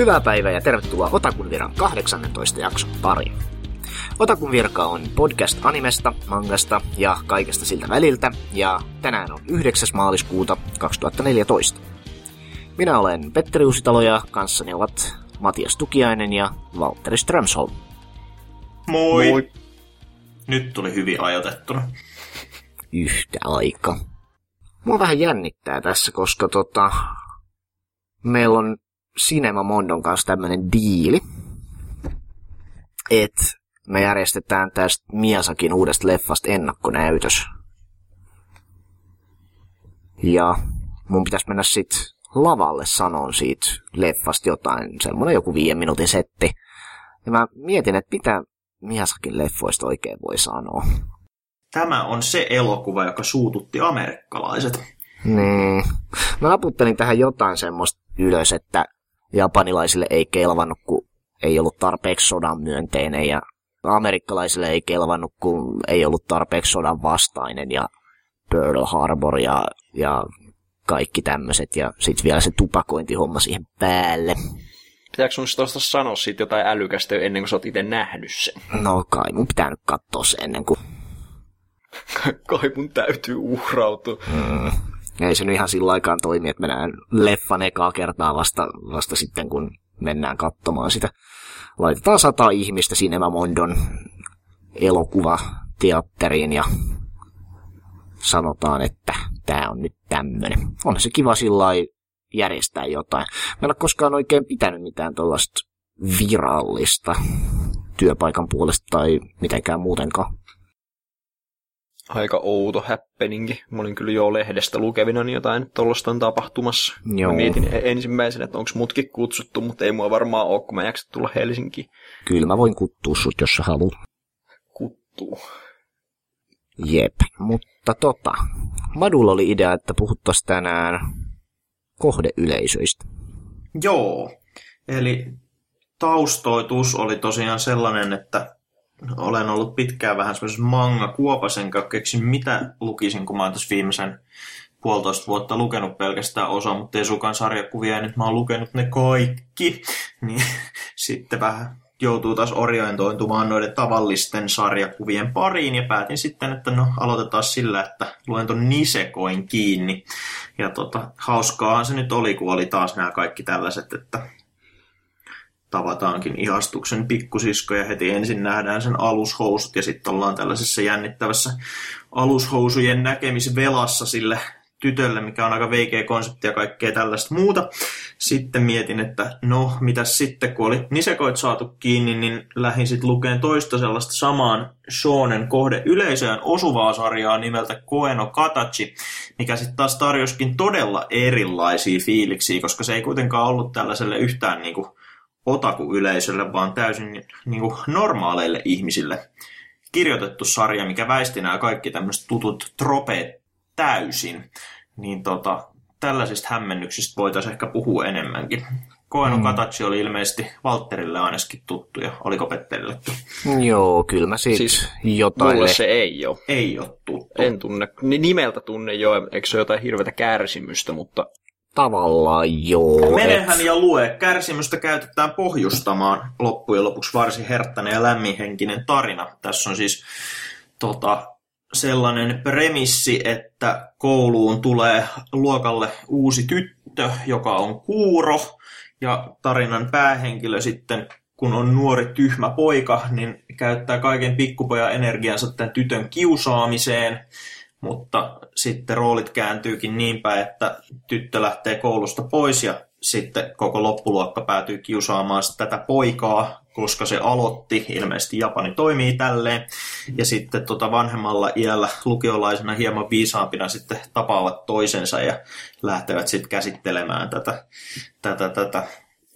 Hyvää päivää ja tervetuloa Otakun viran 18 jakson pariin. Otakun virka on podcast animesta, mangasta ja kaikesta siltä väliltä, ja tänään on 9. maaliskuuta 2014. Minä olen Petteri Uusitalo ja kanssani ovat Matias Tukiainen ja Valtteri Strömsholm. Moi! Moi. Nyt tuli hyvin ajoitettuna. Yhtä aika. Mua vähän jännittää tässä, koska tota, meillä on Cinema Mondon kanssa tämmönen diili, että me järjestetään tästä Miasakin uudesta leffasta ennakkonäytös. Ja mun pitäisi mennä sit lavalle sanon siitä leffasta jotain, semmonen joku viiden minuutin setti. Ja mä mietin, että mitä Miasakin leffoista oikein voi sanoa. Tämä on se elokuva, joka suututti amerikkalaiset. Niin. Mä naputtelin tähän jotain semmoista ylös, että japanilaisille ei kelvannut, kun ei ollut tarpeeksi sodan myönteinen ja amerikkalaisille ei kelvannut, kun ei ollut tarpeeksi sodan vastainen ja Pearl Harbor ja, ja kaikki tämmöiset ja sitten vielä se tupakointihomma siihen päälle. Pitääkö sun tuosta sanoa siitä jotain älykästä ennen kuin sä oot itse nähnyt sen? No kai mun pitää nyt katsoa se ennen kuin... kai mun täytyy uhrautua. Mm. Ei se nyt ihan sillä aikaan toimi, että mennään leffan ekaa kertaa vasta, vasta sitten, kun mennään katsomaan sitä. Laitetaan sata ihmistä Cinema Mondon elokuva teatteriin ja sanotaan, että tämä on nyt tämmöinen. On se kiva sillä järjestää jotain. Mä en ole koskaan oikein pitänyt mitään tuollaista virallista työpaikan puolesta tai mitenkään muutenkaan aika outo happeningi. Mä olin kyllä jo lehdestä lukevina niin jotain tuollaista on tapahtumassa. Joo. Mä mietin ensimmäisenä, että onko mutkin kutsuttu, mutta ei mua varmaan ole, kun mä jaksa tulla Helsinkiin. Kyllä mä voin kuttua sut, jos sä haluat. Kuttuu. Jep, mutta tota, Madulla oli idea, että puhuttaisiin tänään kohdeyleisöistä. Joo, eli taustoitus oli tosiaan sellainen, että olen ollut pitkään vähän semmoisessa manga-kuopasen, keksin mitä lukisin, kun mä oon tässä viimeisen puolitoista vuotta lukenut pelkästään osa, mutta ei sukan sarjakuvia, ja nyt mä oon lukenut ne kaikki, niin sitten vähän joutuu taas orientointumaan noiden tavallisten sarjakuvien pariin, ja päätin sitten, että no aloitetaan sillä, että luen ton Nisekoin kiinni. Ja tota, hauskaahan se nyt oli, kun oli taas nämä kaikki tällaiset, että tavataankin ihastuksen pikkusisko ja heti ensin nähdään sen alushousut ja sitten ollaan tällaisessa jännittävässä alushousujen näkemisvelassa sille tytölle, mikä on aika veikeä konsepti ja kaikkea tällaista muuta. Sitten mietin, että no, mitä sitten, kun oli nisekoit saatu kiinni, niin lähdin sitten lukeen toista sellaista samaan shonen kohde yleisöön osuvaa sarjaa nimeltä Koeno Katachi, mikä sitten taas tarjoskin todella erilaisia fiiliksiä, koska se ei kuitenkaan ollut tällaiselle yhtään niinku otaku-yleisölle, vaan täysin niin kuin normaaleille ihmisille kirjoitettu sarja, mikä väisti nämä kaikki tämmöiset tutut tropeet täysin. Niin tota, tällaisista hämmennyksistä voitaisiin ehkä puhua enemmänkin. Koeno mm. Katachi oli ilmeisesti Valtterille ainakin tuttu, ja oliko Petterillekin? Joo, kyllä mä siitä siis jotain... Mulle se ei ole. Ei ole tuttu. En tunne. Nimeltä tunne jo, eikö se ole jotain hirveätä kärsimystä, mutta Tavallaan joo. Menehän et... ja lue. Kärsimystä käytetään pohjustamaan loppujen lopuksi varsin herttäinen ja lämminhenkinen tarina. Tässä on siis tota, sellainen premissi, että kouluun tulee luokalle uusi tyttö, joka on kuuro. Ja tarinan päähenkilö sitten, kun on nuori tyhmä poika, niin käyttää kaiken pikkupojan energiansa tämän tytön kiusaamiseen mutta sitten roolit kääntyykin niin päin, että tyttö lähtee koulusta pois ja sitten koko loppuluokka päätyy kiusaamaan tätä poikaa, koska se aloitti, ilmeisesti Japani toimii tälleen, ja sitten tota vanhemmalla iällä lukiolaisena hieman viisaampina sitten tapaavat toisensa ja lähtevät sitten käsittelemään tätä, tätä, tätä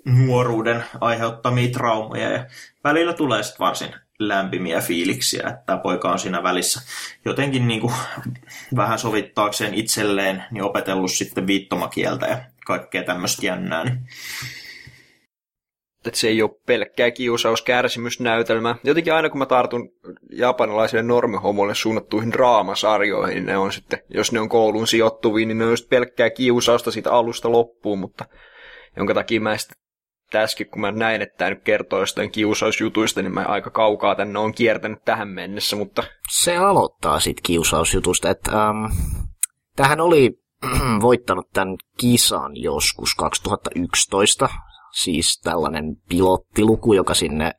nuoruuden aiheuttamia traumoja, ja välillä tulee sitten varsin lämpimiä fiiliksiä, että tämä poika on siinä välissä jotenkin niin kuin vähän sovittaakseen itselleen niin opetellut sitten viittomakieltä ja kaikkea tämmöistä jännää. Niin. Että se ei ole pelkkää kiusaus, kärsimysnäytelmä. Jotenkin aina kun mä tartun japanilaisille normihomoille suunnattuihin draamasarjoihin, niin ne on sitten, jos ne on kouluun sijoittuviin, niin ne on just pelkkää kiusausta siitä alusta loppuun, mutta jonka takia mä sitten tässäkin, kun mä näin, että tämä nyt kertoo jostain kiusausjutuista, niin mä aika kaukaa tänne on kiertänyt tähän mennessä, mutta... Se aloittaa sitten kiusausjutusta, että ähm, tähän oli voittanut tämän kisan joskus 2011, siis tällainen pilottiluku, joka sinne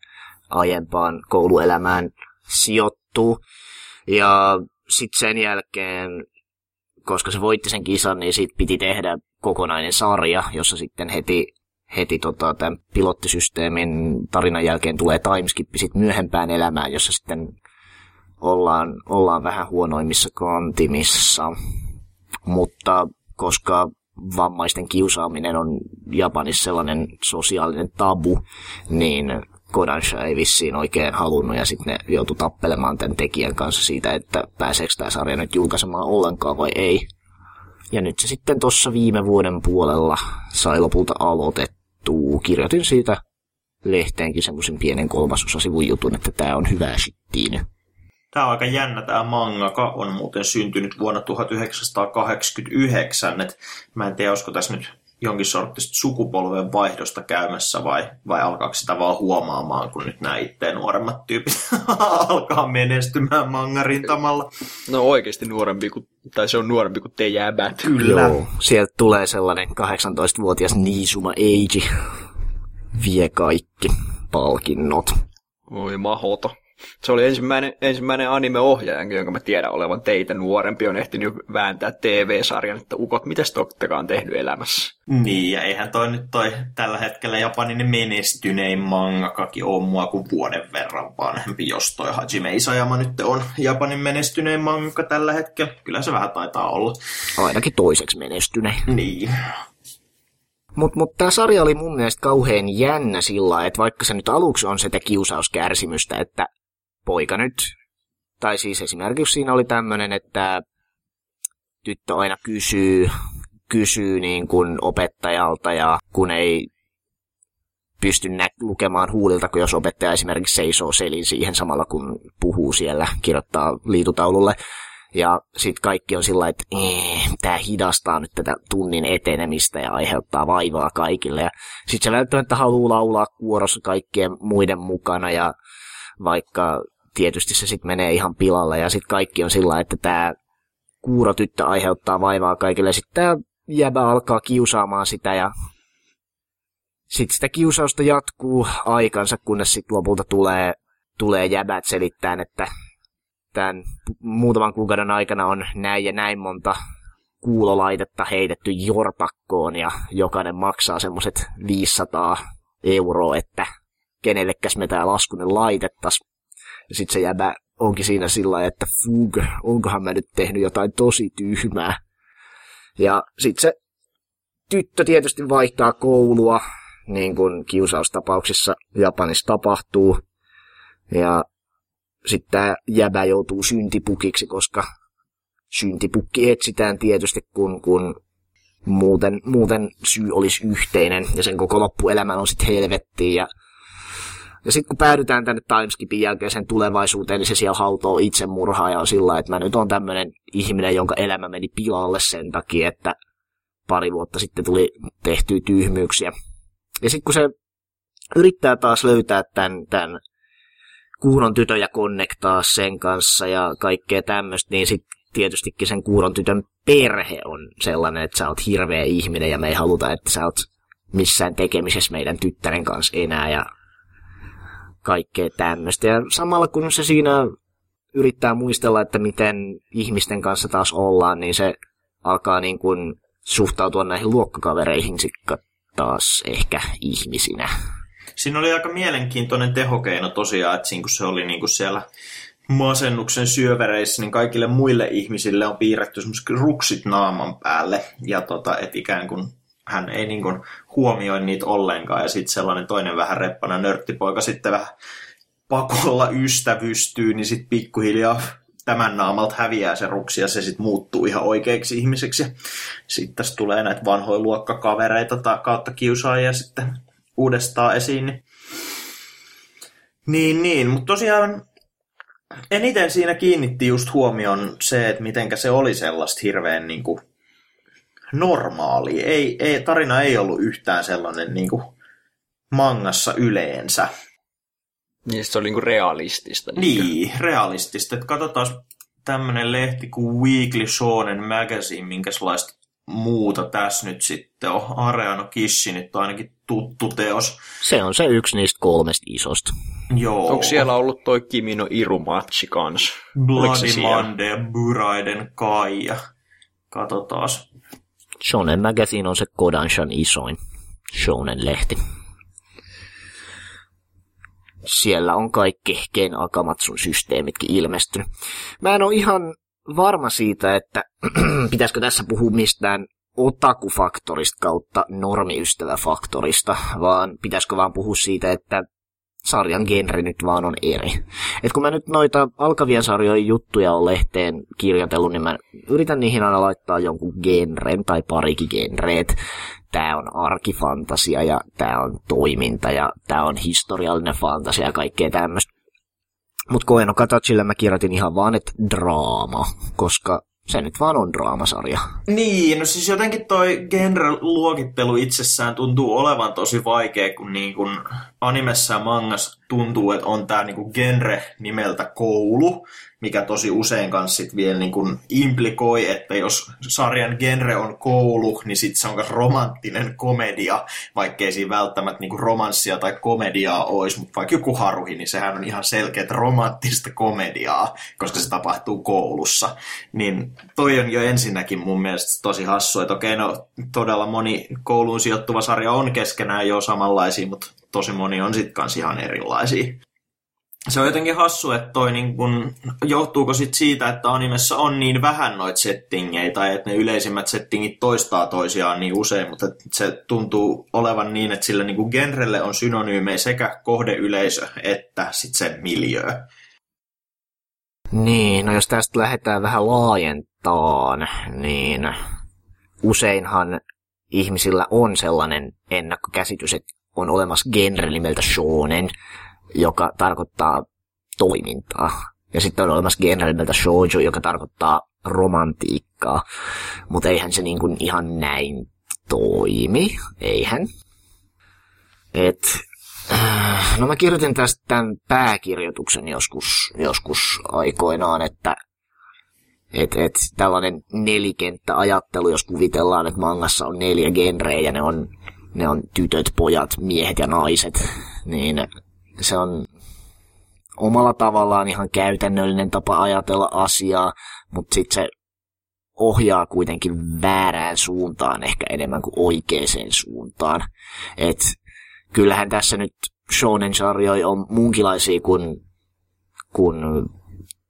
aiempaan kouluelämään sijoittuu. Ja sitten sen jälkeen, koska se voitti sen kisan, niin sit piti tehdä kokonainen sarja, jossa sitten heti, heti tota, tämän pilottisysteemin tarinan jälkeen tulee timeskip sit myöhempään elämään, jossa sitten ollaan, ollaan vähän huonoimmissa kantimissa. Mutta koska vammaisten kiusaaminen on Japanissa sellainen sosiaalinen tabu, niin Kodansha ei vissiin oikein halunnut ja sitten ne joutui tappelemaan tämän tekijän kanssa siitä, että pääseekö tämä sarja nyt julkaisemaan ollenkaan vai ei. Ja nyt se sitten tuossa viime vuoden puolella sai lopulta aloitettua. Kirjoitin siitä lehteenkin semmoisen pienen kolmasosasivun jutun, että tämä on hyvää shittiä Tämä on aika jännä, tämä mangaka on muuten syntynyt vuonna 1989. Et mä en tiedä, olisiko tässä nyt jonkin sortista sukupolven vaihdosta käymässä vai, vai alkaako sitä vaan huomaamaan, kun nyt nämä itse nuoremmat tyypit alkaa menestymään mangarintamalla. No oikeasti nuorempi kuin, tai se on nuorempi kuin te jääbät. Kyllä. Joo, sieltä tulee sellainen 18-vuotias Niisuma Eiji. Vie kaikki palkinnot. Oi mahoto. Se oli ensimmäinen, ensimmäinen anime-ohjaaja, jonka mä tiedän olevan teitä nuorempi, on ehtinyt vääntää TV-sarjan, että ukot, mitäs on tehnyt elämässä? Niin, ja eihän toi nyt toi tällä hetkellä Japanin menestynein mangakaki on mua kuin vuoden verran vanhempi, jos toi Hajime Isayama nyt on Japanin menestynein mangaka tällä hetkellä. Kyllä se vähän taitaa olla. Ainakin toiseksi menestynein. Niin. Mutta mut tämä sarja oli mun mielestä kauhean jännä sillä että vaikka se nyt aluksi on sitä kiusauskärsimystä, että poika nyt, tai siis esimerkiksi siinä oli tämmöinen, että tyttö aina kysyy, kysyy niin kuin opettajalta ja kun ei pysty nä- lukemaan huulilta, kun jos opettaja esimerkiksi seisoo selin siihen samalla kun puhuu siellä, kirjoittaa liitutaululle. Ja sitten kaikki on sillä että tämä hidastaa nyt tätä tunnin etenemistä ja aiheuttaa vaivaa kaikille. Ja sitten se välttämättä haluaa laulaa kuorossa kaikkien muiden mukana ja vaikka tietysti se sitten menee ihan pilalle ja sitten kaikki on sillä että tämä kuurotyttö aiheuttaa vaivaa kaikille. Sitten tämä jäbä alkaa kiusaamaan sitä ja sitten sitä kiusausta jatkuu aikansa, kunnes sitten lopulta tulee, tulee jäbät selittämään, että tämän muutaman kuukauden aikana on näin ja näin monta kuulolaitetta heitetty jorpakkoon ja jokainen maksaa semmoset 500 euroa, että kenellekäs me tää laskunen laitettas. Ja sit se jäbä onkin siinä sillä että fug, onkohan mä nyt tehnyt jotain tosi tyhmää. Ja sit se tyttö tietysti vaihtaa koulua, niin kuin kiusaustapauksissa Japanissa tapahtuu. Ja sitten tämä jäbä joutuu syntipukiksi, koska syntipukki etsitään tietysti, kun, kun muuten, muuten syy olisi yhteinen ja sen koko loppuelämä on sitten helvettiin ja ja sitten kun päädytään tänne timeskipin jälkeiseen tulevaisuuteen, niin se siellä hautoo itsemurhaa ja on sillä että mä nyt on tämmöinen ihminen, jonka elämä meni pilalle sen takia, että pari vuotta sitten tuli tehtyä tyhmyyksiä. Ja sitten kun se yrittää taas löytää tämän, tämän kuuron tytön ja konnektaa sen kanssa ja kaikkea tämmöistä, niin sitten tietystikin sen kuuron tytön perhe on sellainen, että sä oot hirveä ihminen ja me ei haluta, että sä oot missään tekemisessä meidän tyttären kanssa enää ja kaikkea tämmöistä. Ja samalla kun se siinä yrittää muistella, että miten ihmisten kanssa taas ollaan, niin se alkaa niin kuin suhtautua näihin luokkakavereihin taas ehkä ihmisinä. Siinä oli aika mielenkiintoinen tehokeino tosiaan, että siinä kun se oli niin kuin siellä masennuksen syövereissä, niin kaikille muille ihmisille on piirretty ruksit naaman päälle. Ja tota, et ikään kuin hän ei niin kuin huomioi niitä ollenkaan. Ja sitten sellainen toinen vähän reppana nörttipoika sitten vähän pakolla ystävystyy, niin sitten pikkuhiljaa tämän naamalta häviää se ruksi ja se sitten muuttuu ihan oikeaksi ihmiseksi. Sitten tässä tulee näitä vanhoja luokkakavereita tai kautta kiusaajia sitten uudestaan esiin. Niin, niin, niin. mutta tosiaan eniten siinä kiinnitti just huomioon se, että mitenkä se oli sellaista hirveän niin kuin, normaali. Ei, ei, tarina ei ollut yhtään sellainen niin kuin, mangassa yleensä. Niin, se oli niinku realistista. Niin, niin realistista. Että katsotaan tämmöinen lehti kuin Weekly Shonen Magazine, minkälaista muuta tässä nyt sitten on. Areano Kishi nyt on ainakin tuttu teos. Se on se yksi niistä kolmesta isosta. Joo. Onko siellä ollut toi Kimino Irumatsi kans? Bloody Monday ja Buraiden Kaija. Katsotaan. Shonen Magazine on se Kodanshan isoin Shonen-lehti. Siellä on kaikki Ken Akamatsun systeemitkin ilmestynyt. Mä en ole ihan varma siitä, että pitäisikö tässä puhua mistään otakufaktorista kautta normiystäväfaktorista, vaan pitäisikö vaan puhua siitä, että sarjan genre nyt vaan on eri. Et kun mä nyt noita alkavien sarjojen juttuja on lehteen kirjoitellut, niin mä yritän niihin aina laittaa jonkun genren tai parikin genreet. Tää on arkifantasia ja tää on toiminta ja tää on historiallinen fantasia ja kaikkea tämmöistä. Mutta Koeno Katachille mä kirjoitin ihan vaan, että draama, koska se nyt vaan on draamasarja. Niin, no siis jotenkin toi genre-luokittelu itsessään tuntuu olevan tosi vaikea, kun niin kun animessa ja mangas tuntuu, että on tää niin genre nimeltä koulu, mikä tosi usein kanssa sit vielä niin kuin implikoi, että jos sarjan genre on koulu, niin sitten se on myös romanttinen komedia, vaikkei siinä välttämättä niin kuin romanssia tai komediaa olisi, mutta vaikka joku Haruhi, niin sehän on ihan selkeät romanttista komediaa, koska se tapahtuu koulussa. Niin toi on jo ensinnäkin mun mielestä tosi hassu, että okei, no todella moni kouluun sijoittuva sarja on keskenään jo samanlaisia, mutta tosi moni on sitten kanssa ihan erilaisia se on jotenkin hassu, että toi niin kun, johtuuko sit siitä, että animessa on niin vähän noita settingejä, tai että ne yleisimmät settingit toistaa toisiaan niin usein, mutta se tuntuu olevan niin, että sillä niin genrelle on synonyymejä sekä kohdeyleisö että sit se miljöö. Niin, no jos tästä lähdetään vähän laajentaan, niin useinhan ihmisillä on sellainen ennakkokäsitys, että on olemassa genre nimeltä shonen, joka tarkoittaa toimintaa. Ja sitten on olemassa genre nimeltä shoujo, joka tarkoittaa romantiikkaa. Mutta eihän se niin kuin ihan näin toimi. Eihän. Et, äh, no mä kirjoitin tästä tämän pääkirjoituksen joskus, joskus aikoinaan, että et, et, tällainen nelikenttäajattelu, jos kuvitellaan, että mangassa on neljä genreä ja ne on, ne on tytöt, pojat, miehet ja naiset, niin se on omalla tavallaan ihan käytännöllinen tapa ajatella asiaa, mutta sitten se ohjaa kuitenkin väärään suuntaan ehkä enemmän kuin oikeaan suuntaan. Et kyllähän tässä nyt shonen-sarjoja on muunkilaisia kuin, kuin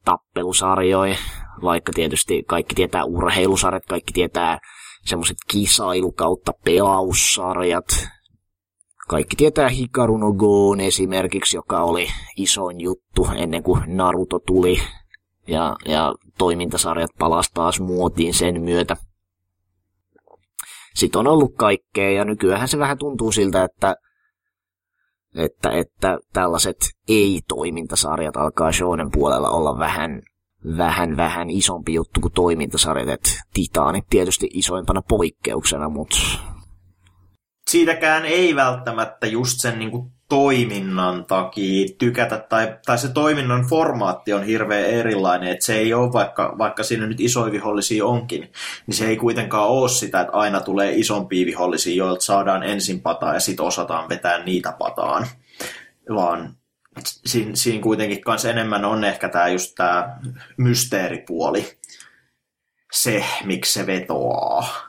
tappelusarjoja, vaikka tietysti kaikki tietää urheilusarjat, kaikki tietää semmoiset kisailu kautta pelaussarjat, kaikki tietää Hikaru no Goon esimerkiksi, joka oli isoin juttu ennen kuin Naruto tuli. Ja, ja toimintasarjat palasi taas muotiin sen myötä. Sitten on ollut kaikkea ja nykyään se vähän tuntuu siltä, että, että, että tällaiset ei-toimintasarjat alkaa shonen puolella olla vähän, vähän, vähän isompi juttu kuin toimintasarjat. Et Titaanit tietysti isoimpana poikkeuksena, mutta siitäkään ei välttämättä just sen niin kuin toiminnan takia tykätä, tai, tai se toiminnan formaatti on hirveän erilainen, että se ei ole, vaikka, vaikka siinä nyt isoja vihollisia onkin, niin se ei kuitenkaan ole sitä, että aina tulee isompia vihollisia, joilta saadaan ensin pataa ja sitten osataan vetää niitä pataan, vaan siinä, siinä kuitenkin kanssa enemmän on ehkä tämä just tämä mysteeripuoli, se, miksi se vetoaa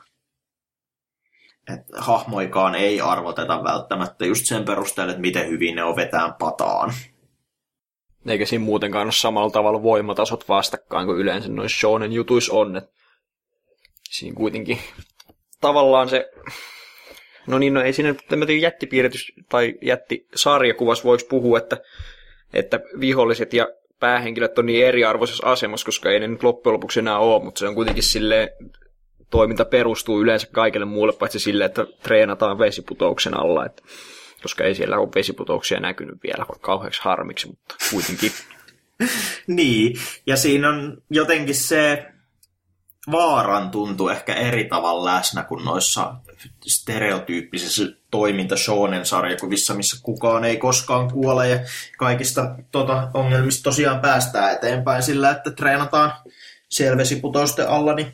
että hahmoikaan ei arvoteta välttämättä just sen perusteella, että miten hyvin ne on vetään pataan. Eikä siinä muutenkaan ole samalla tavalla voimatasot vastakkain kuin yleensä noissa shonen jutuissa on. Että siinä kuitenkin tavallaan se... No niin, no ei siinä tämmöinen jättipiiritys tai jättisarjakuvassa voisi puhua, että, että viholliset ja päähenkilöt on niin eriarvoisessa asemassa, koska ei ne nyt loppujen lopuksi enää ole, mutta se on kuitenkin silleen toiminta perustuu yleensä kaikille muulle, paitsi sille, että treenataan vesiputouksen alla, että, koska ei siellä ole vesiputouksia näkynyt vielä kauheaksi harmiksi, mutta kuitenkin. niin, ja siinä on jotenkin se vaaran tuntuu ehkä eri tavalla läsnä kuin noissa stereotyyppisissä toiminta shonen sarjakuvissa, missä kukaan ei koskaan kuole ja kaikista tota, ongelmista tosiaan päästään eteenpäin sillä, että treenataan selvesiputousten alla. Niin,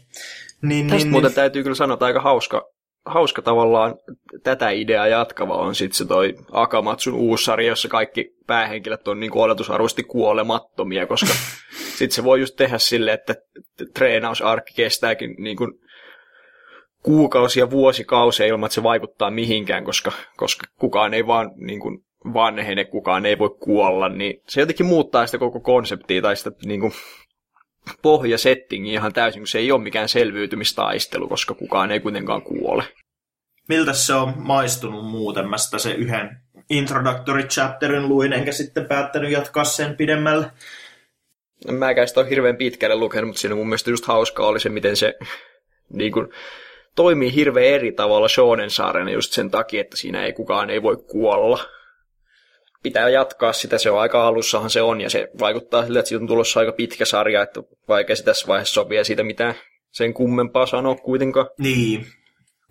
niin, Tästä niin, muuten täytyy kyllä sanoa, että aika hauska, hauska tavallaan tätä ideaa jatkava on sitten se toi Akamatsun uusi sarja, jossa kaikki päähenkilöt on niin oletusarvoisesti kuolemattomia, koska sitten se voi just tehdä sille, että treenausarkki kestääkin niin kuin kuukausia, vuosikausia ilman, että se vaikuttaa mihinkään, koska, koska kukaan ei vaan niin kuin vanhene, kukaan ei voi kuolla, niin se jotenkin muuttaa sitä koko konseptia tai sitä niin kuin pohjasettingi ihan täysin, kun se ei ole mikään selviytymistaistelu, koska kukaan ei kuitenkaan kuole. Miltä se on maistunut muuten? Mä sitä se yhden introductory chapterin luin, enkä sitten päättänyt jatkaa sen pidemmälle. Mä en sitä ole hirveän pitkälle lukenut, mutta siinä mun mielestä just hauskaa oli se, miten se niin kuin, toimii hirveän eri tavalla Shonen saarena just sen takia, että siinä ei kukaan ei voi kuolla. Pitää jatkaa sitä, se on aika alussahan se on, ja se vaikuttaa sille, että siitä on tulossa aika pitkä sarja, että vaikea se tässä vaiheessa sopia siitä mitään sen kummempaa sanoa kuitenkaan. Niin.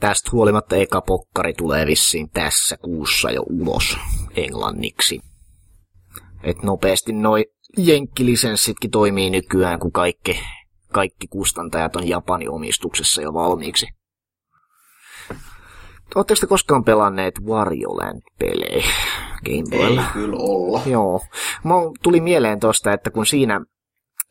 Tästä huolimatta eka pokkari tulee vissiin tässä kuussa jo ulos englanniksi. Et nopeasti noi jenkkilisenssitkin toimii nykyään, kun kaikki, kaikki kustantajat on Japanin omistuksessa jo valmiiksi. Oletteko te koskaan pelanneet Warioland-pelejä Gameboylla? Ei kyllä olla. Joo. Mä tuli mieleen tosta, että kun siinä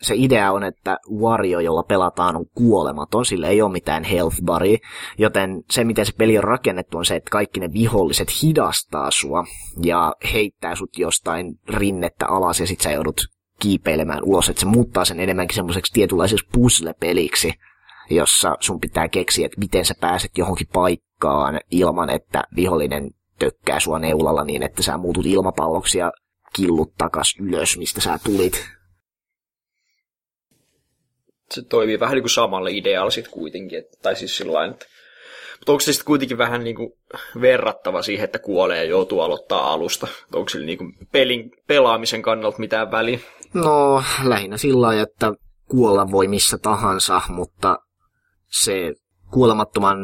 se idea on, että Wario, jolla pelataan, on kuolematon, sillä ei ole mitään health bari, joten se, miten se peli on rakennettu, on se, että kaikki ne viholliset hidastaa sua ja heittää sut jostain rinnettä alas ja sit sä joudut kiipeilemään ulos, että se muuttaa sen enemmänkin semmoiseksi tietynlaiseksi puzzle-peliksi, jossa sun pitää keksiä, että miten sä pääset johonkin paikkaan ilman, että vihollinen tökkää sua neulalla niin, että sä muutut ilmapalloksi ja killut takas ylös, mistä sä tulit. Se toimii vähän niin kuin samalle idealla sitten kuitenkin, että, tai siis sillä että mutta onko se sitten kuitenkin vähän niin kuin verrattava siihen, että kuolee ja joutuu aloittaa alusta? Onko sillä niin kuin pelin, pelaamisen kannalta mitään väliä? No, lähinnä sillä lailla, että kuolla voi missä tahansa, mutta se kuolemattoman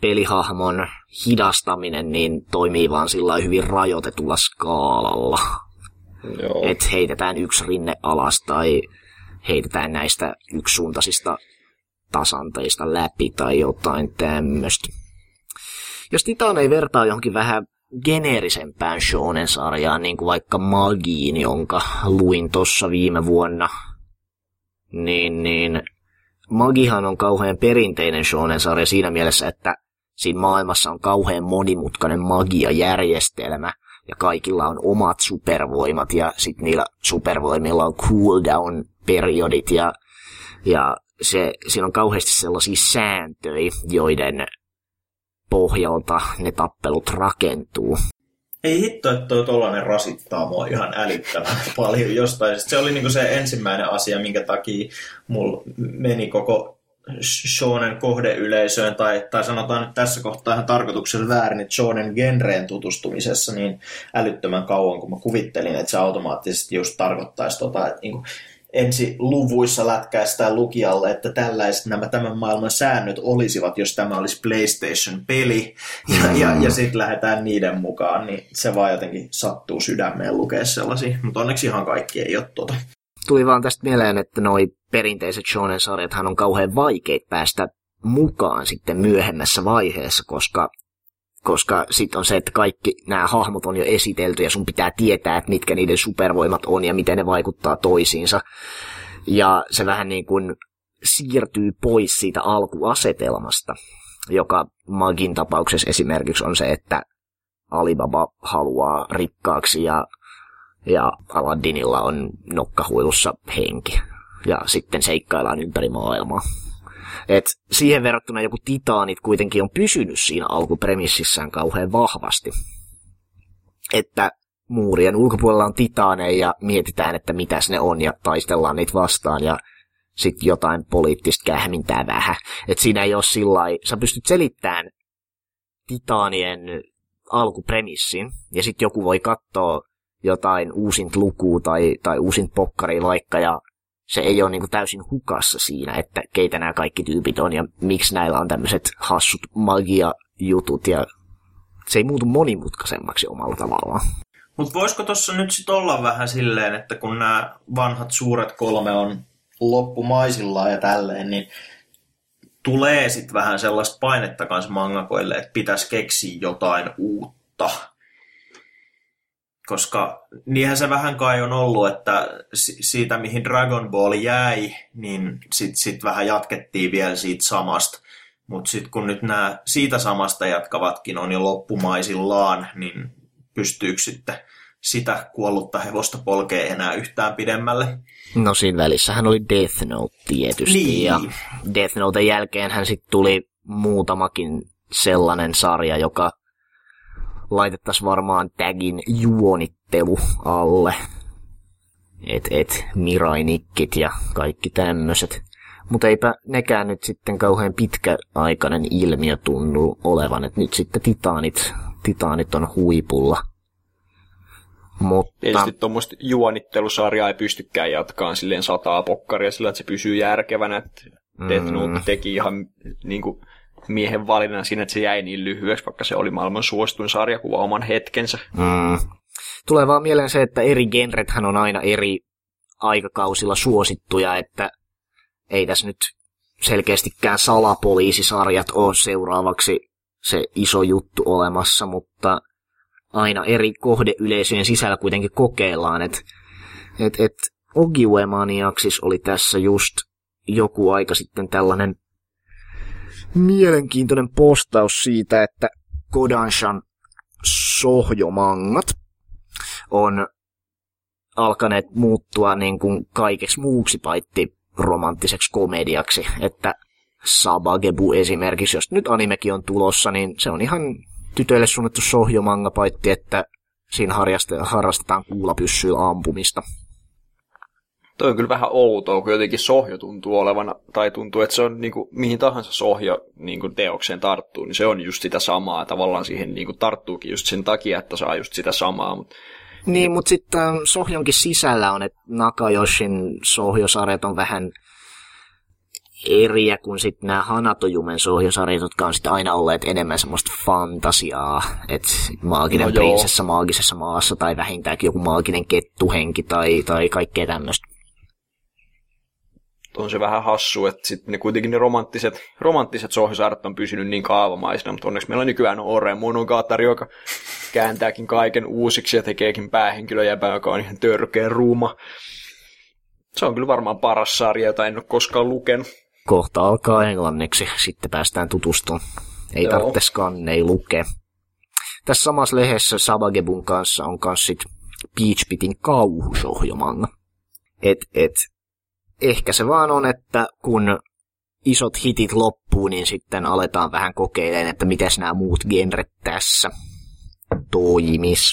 pelihahmon hidastaminen niin toimii vaan sillä hyvin rajoitetulla skaalalla. Että heitetään yksi rinne alas tai heitetään näistä yksisuuntaisista tasanteista läpi tai jotain tämmöistä. Jos Titan ei vertaa johonkin vähän geneerisempään shonen-sarjaan, niin kuin vaikka Magiin, jonka luin tuossa viime vuonna, niin, niin Magihan on kauhean perinteinen shonen-sarja siinä mielessä, että siinä maailmassa on kauhean monimutkainen magia-järjestelmä, ja kaikilla on omat supervoimat, ja sitten niillä supervoimilla on cooldown-periodit, ja, ja se, siinä on kauheasti sellaisia sääntöjä, joiden pohjalta ne tappelut rakentuu. Ei hitto, että toi tollanen rasittaa mua ihan älyttömän paljon jostain. Se oli niinku se ensimmäinen asia, minkä takia mulla meni koko shonen kohdeyleisöön, tai, tai sanotaan nyt tässä kohtaa ihan tarkoituksella väärin, että shonen genreen tutustumisessa niin älyttömän kauan, kun mä kuvittelin, että se automaattisesti just tarkoittaisi tota, että niinku, ensi luvuissa lätkäistään lukijalle, että tällaiset nämä tämän maailman säännöt olisivat, jos tämä olisi PlayStation-peli, ja, mm. ja, ja sitten lähdetään niiden mukaan, niin se vaan jotenkin sattuu sydämeen lukea sellaisia, mutta onneksi ihan kaikki ei ole tuota. Tuli vaan tästä mieleen, että noi perinteiset shonen-sarjathan on kauhean vaikeita päästä mukaan sitten myöhemmässä vaiheessa, koska koska sitten on se, että kaikki nämä hahmot on jo esitelty ja sun pitää tietää, että mitkä niiden supervoimat on ja miten ne vaikuttaa toisiinsa. Ja se vähän niin kuin siirtyy pois siitä alkuasetelmasta, joka Magin tapauksessa esimerkiksi on se, että Alibaba haluaa rikkaaksi ja, ja Aladdinilla on nokkahuilussa henki. Ja sitten seikkaillaan ympäri maailmaa. Et siihen verrattuna joku Titaanit kuitenkin on pysynyt siinä alkupremississään kauhean vahvasti. Että muurien ulkopuolella on titaaneja ja mietitään, että mitäs ne on ja taistellaan niitä vastaan ja sitten jotain poliittista kähmintää vähän. Että siinä ei ole sillä sä pystyt selittämään titaanien alkupremissin ja sitten joku voi katsoa jotain uusint lukua tai, tai uusint pokkaria vaikka ja se ei ole niin kuin täysin hukassa siinä, että keitä nämä kaikki tyypit on ja miksi näillä on tämmöiset hassut magia-jutut ja se ei muutu monimutkaisemmaksi omalla tavallaan. Mutta voisiko tuossa nyt sitten olla vähän silleen, että kun nämä vanhat suuret kolme on loppumaisillaan ja tälleen, niin tulee sitten vähän sellaista painetta kanssa mangakoille, että pitäisi keksiä jotain uutta. Koska niinhän se vähän kai on ollut, että siitä mihin Dragon Ball jäi, niin sitten sit vähän jatkettiin vielä siitä samasta. Mutta sitten kun nyt nämä siitä samasta jatkavatkin on jo loppumaisillaan, niin pystyykö sitten sitä kuollutta hevosta polkee enää yhtään pidemmälle. No siinä välissähän oli Death Note tietysti, niin. ja Death Noten jälkeen hän sitten tuli muutamakin sellainen sarja, joka laitettaisiin varmaan tagin juonittelu alle. Et, et, Mirai-nikkit ja kaikki tämmöiset. Mutta eipä nekään nyt sitten kauhean pitkäaikainen ilmiö tunnu olevan, että nyt sitten titaanit, titaanit on huipulla. Mutta... Tietysti tuommoista juonittelusarjaa ei pystykään jatkaan silleen sataa pokkaria sillä, että se pysyy järkevänä. Että Death Note mm. teki ihan niin kuin, miehen valinnan siinä, että se jäi niin lyhyeksi, vaikka se oli maailman suosituin sarjakuva oman hetkensä. Mm. Tulee vaan mieleen se, että eri genrethän on aina eri aikakausilla suosittuja, että ei tässä nyt selkeästikään salapoliisisarjat ole seuraavaksi se iso juttu olemassa, mutta aina eri kohdeyleisöjen sisällä kuitenkin kokeillaan, että et, et Maniaksis oli tässä just joku aika sitten tällainen mielenkiintoinen postaus siitä, että Kodanshan sohjomangat on alkaneet muuttua niin kuin kaikeksi muuksi paitsi romanttiseksi komediaksi, että Sabagebu esimerkiksi, jos nyt animekin on tulossa, niin se on ihan tytöille suunnattu sohjomanga, paitsi että siinä harrastetaan kuulapyssyillä ampumista. Toi on kyllä vähän outoa, kun jotenkin sohjo tuntuu olevan, tai tuntuu, että se on niin kuin, mihin tahansa sohjo niin kuin teokseen tarttuu, niin se on just sitä samaa. Tavallaan siihen niin kuin, tarttuukin just sen takia, että saa just sitä samaa. Mutta niin, mutta sitten Sohjonkin sisällä on, että Nakayoshin Sohjosarjat on vähän eriä kuin sitten nämä Hanatojumen sohjosarjat, jotka on sitten aina olleet enemmän semmoista fantasiaa, että maaginen no prinsessa maagisessa maassa tai vähintäänkin joku maaginen kettuhenki tai, tai kaikkea tämmöistä. On se vähän hassu, että sitten ne kuitenkin ne romanttiset, romanttiset sohjosarjat on pysynyt niin kaavamaisina, mutta onneksi meillä on nykyään Ore Monogatari, joka kääntääkin kaiken uusiksi ja tekeekin päähenkilöjäpää, joka on ihan törkeä ruuma. Se on kyllä varmaan paras sarja, jota en ole koskaan lukenut kohta alkaa englanniksi, sitten päästään tutustumaan. Ei Joo. tarvitse skannei lukea. Tässä samassa lehdessä Sabagebun kanssa on myös sit Peach Pitin kauhusohjomanga. Et, et, ehkä se vaan on, että kun isot hitit loppuu, niin sitten aletaan vähän kokeilemaan, että miten nämä muut genret tässä toimis.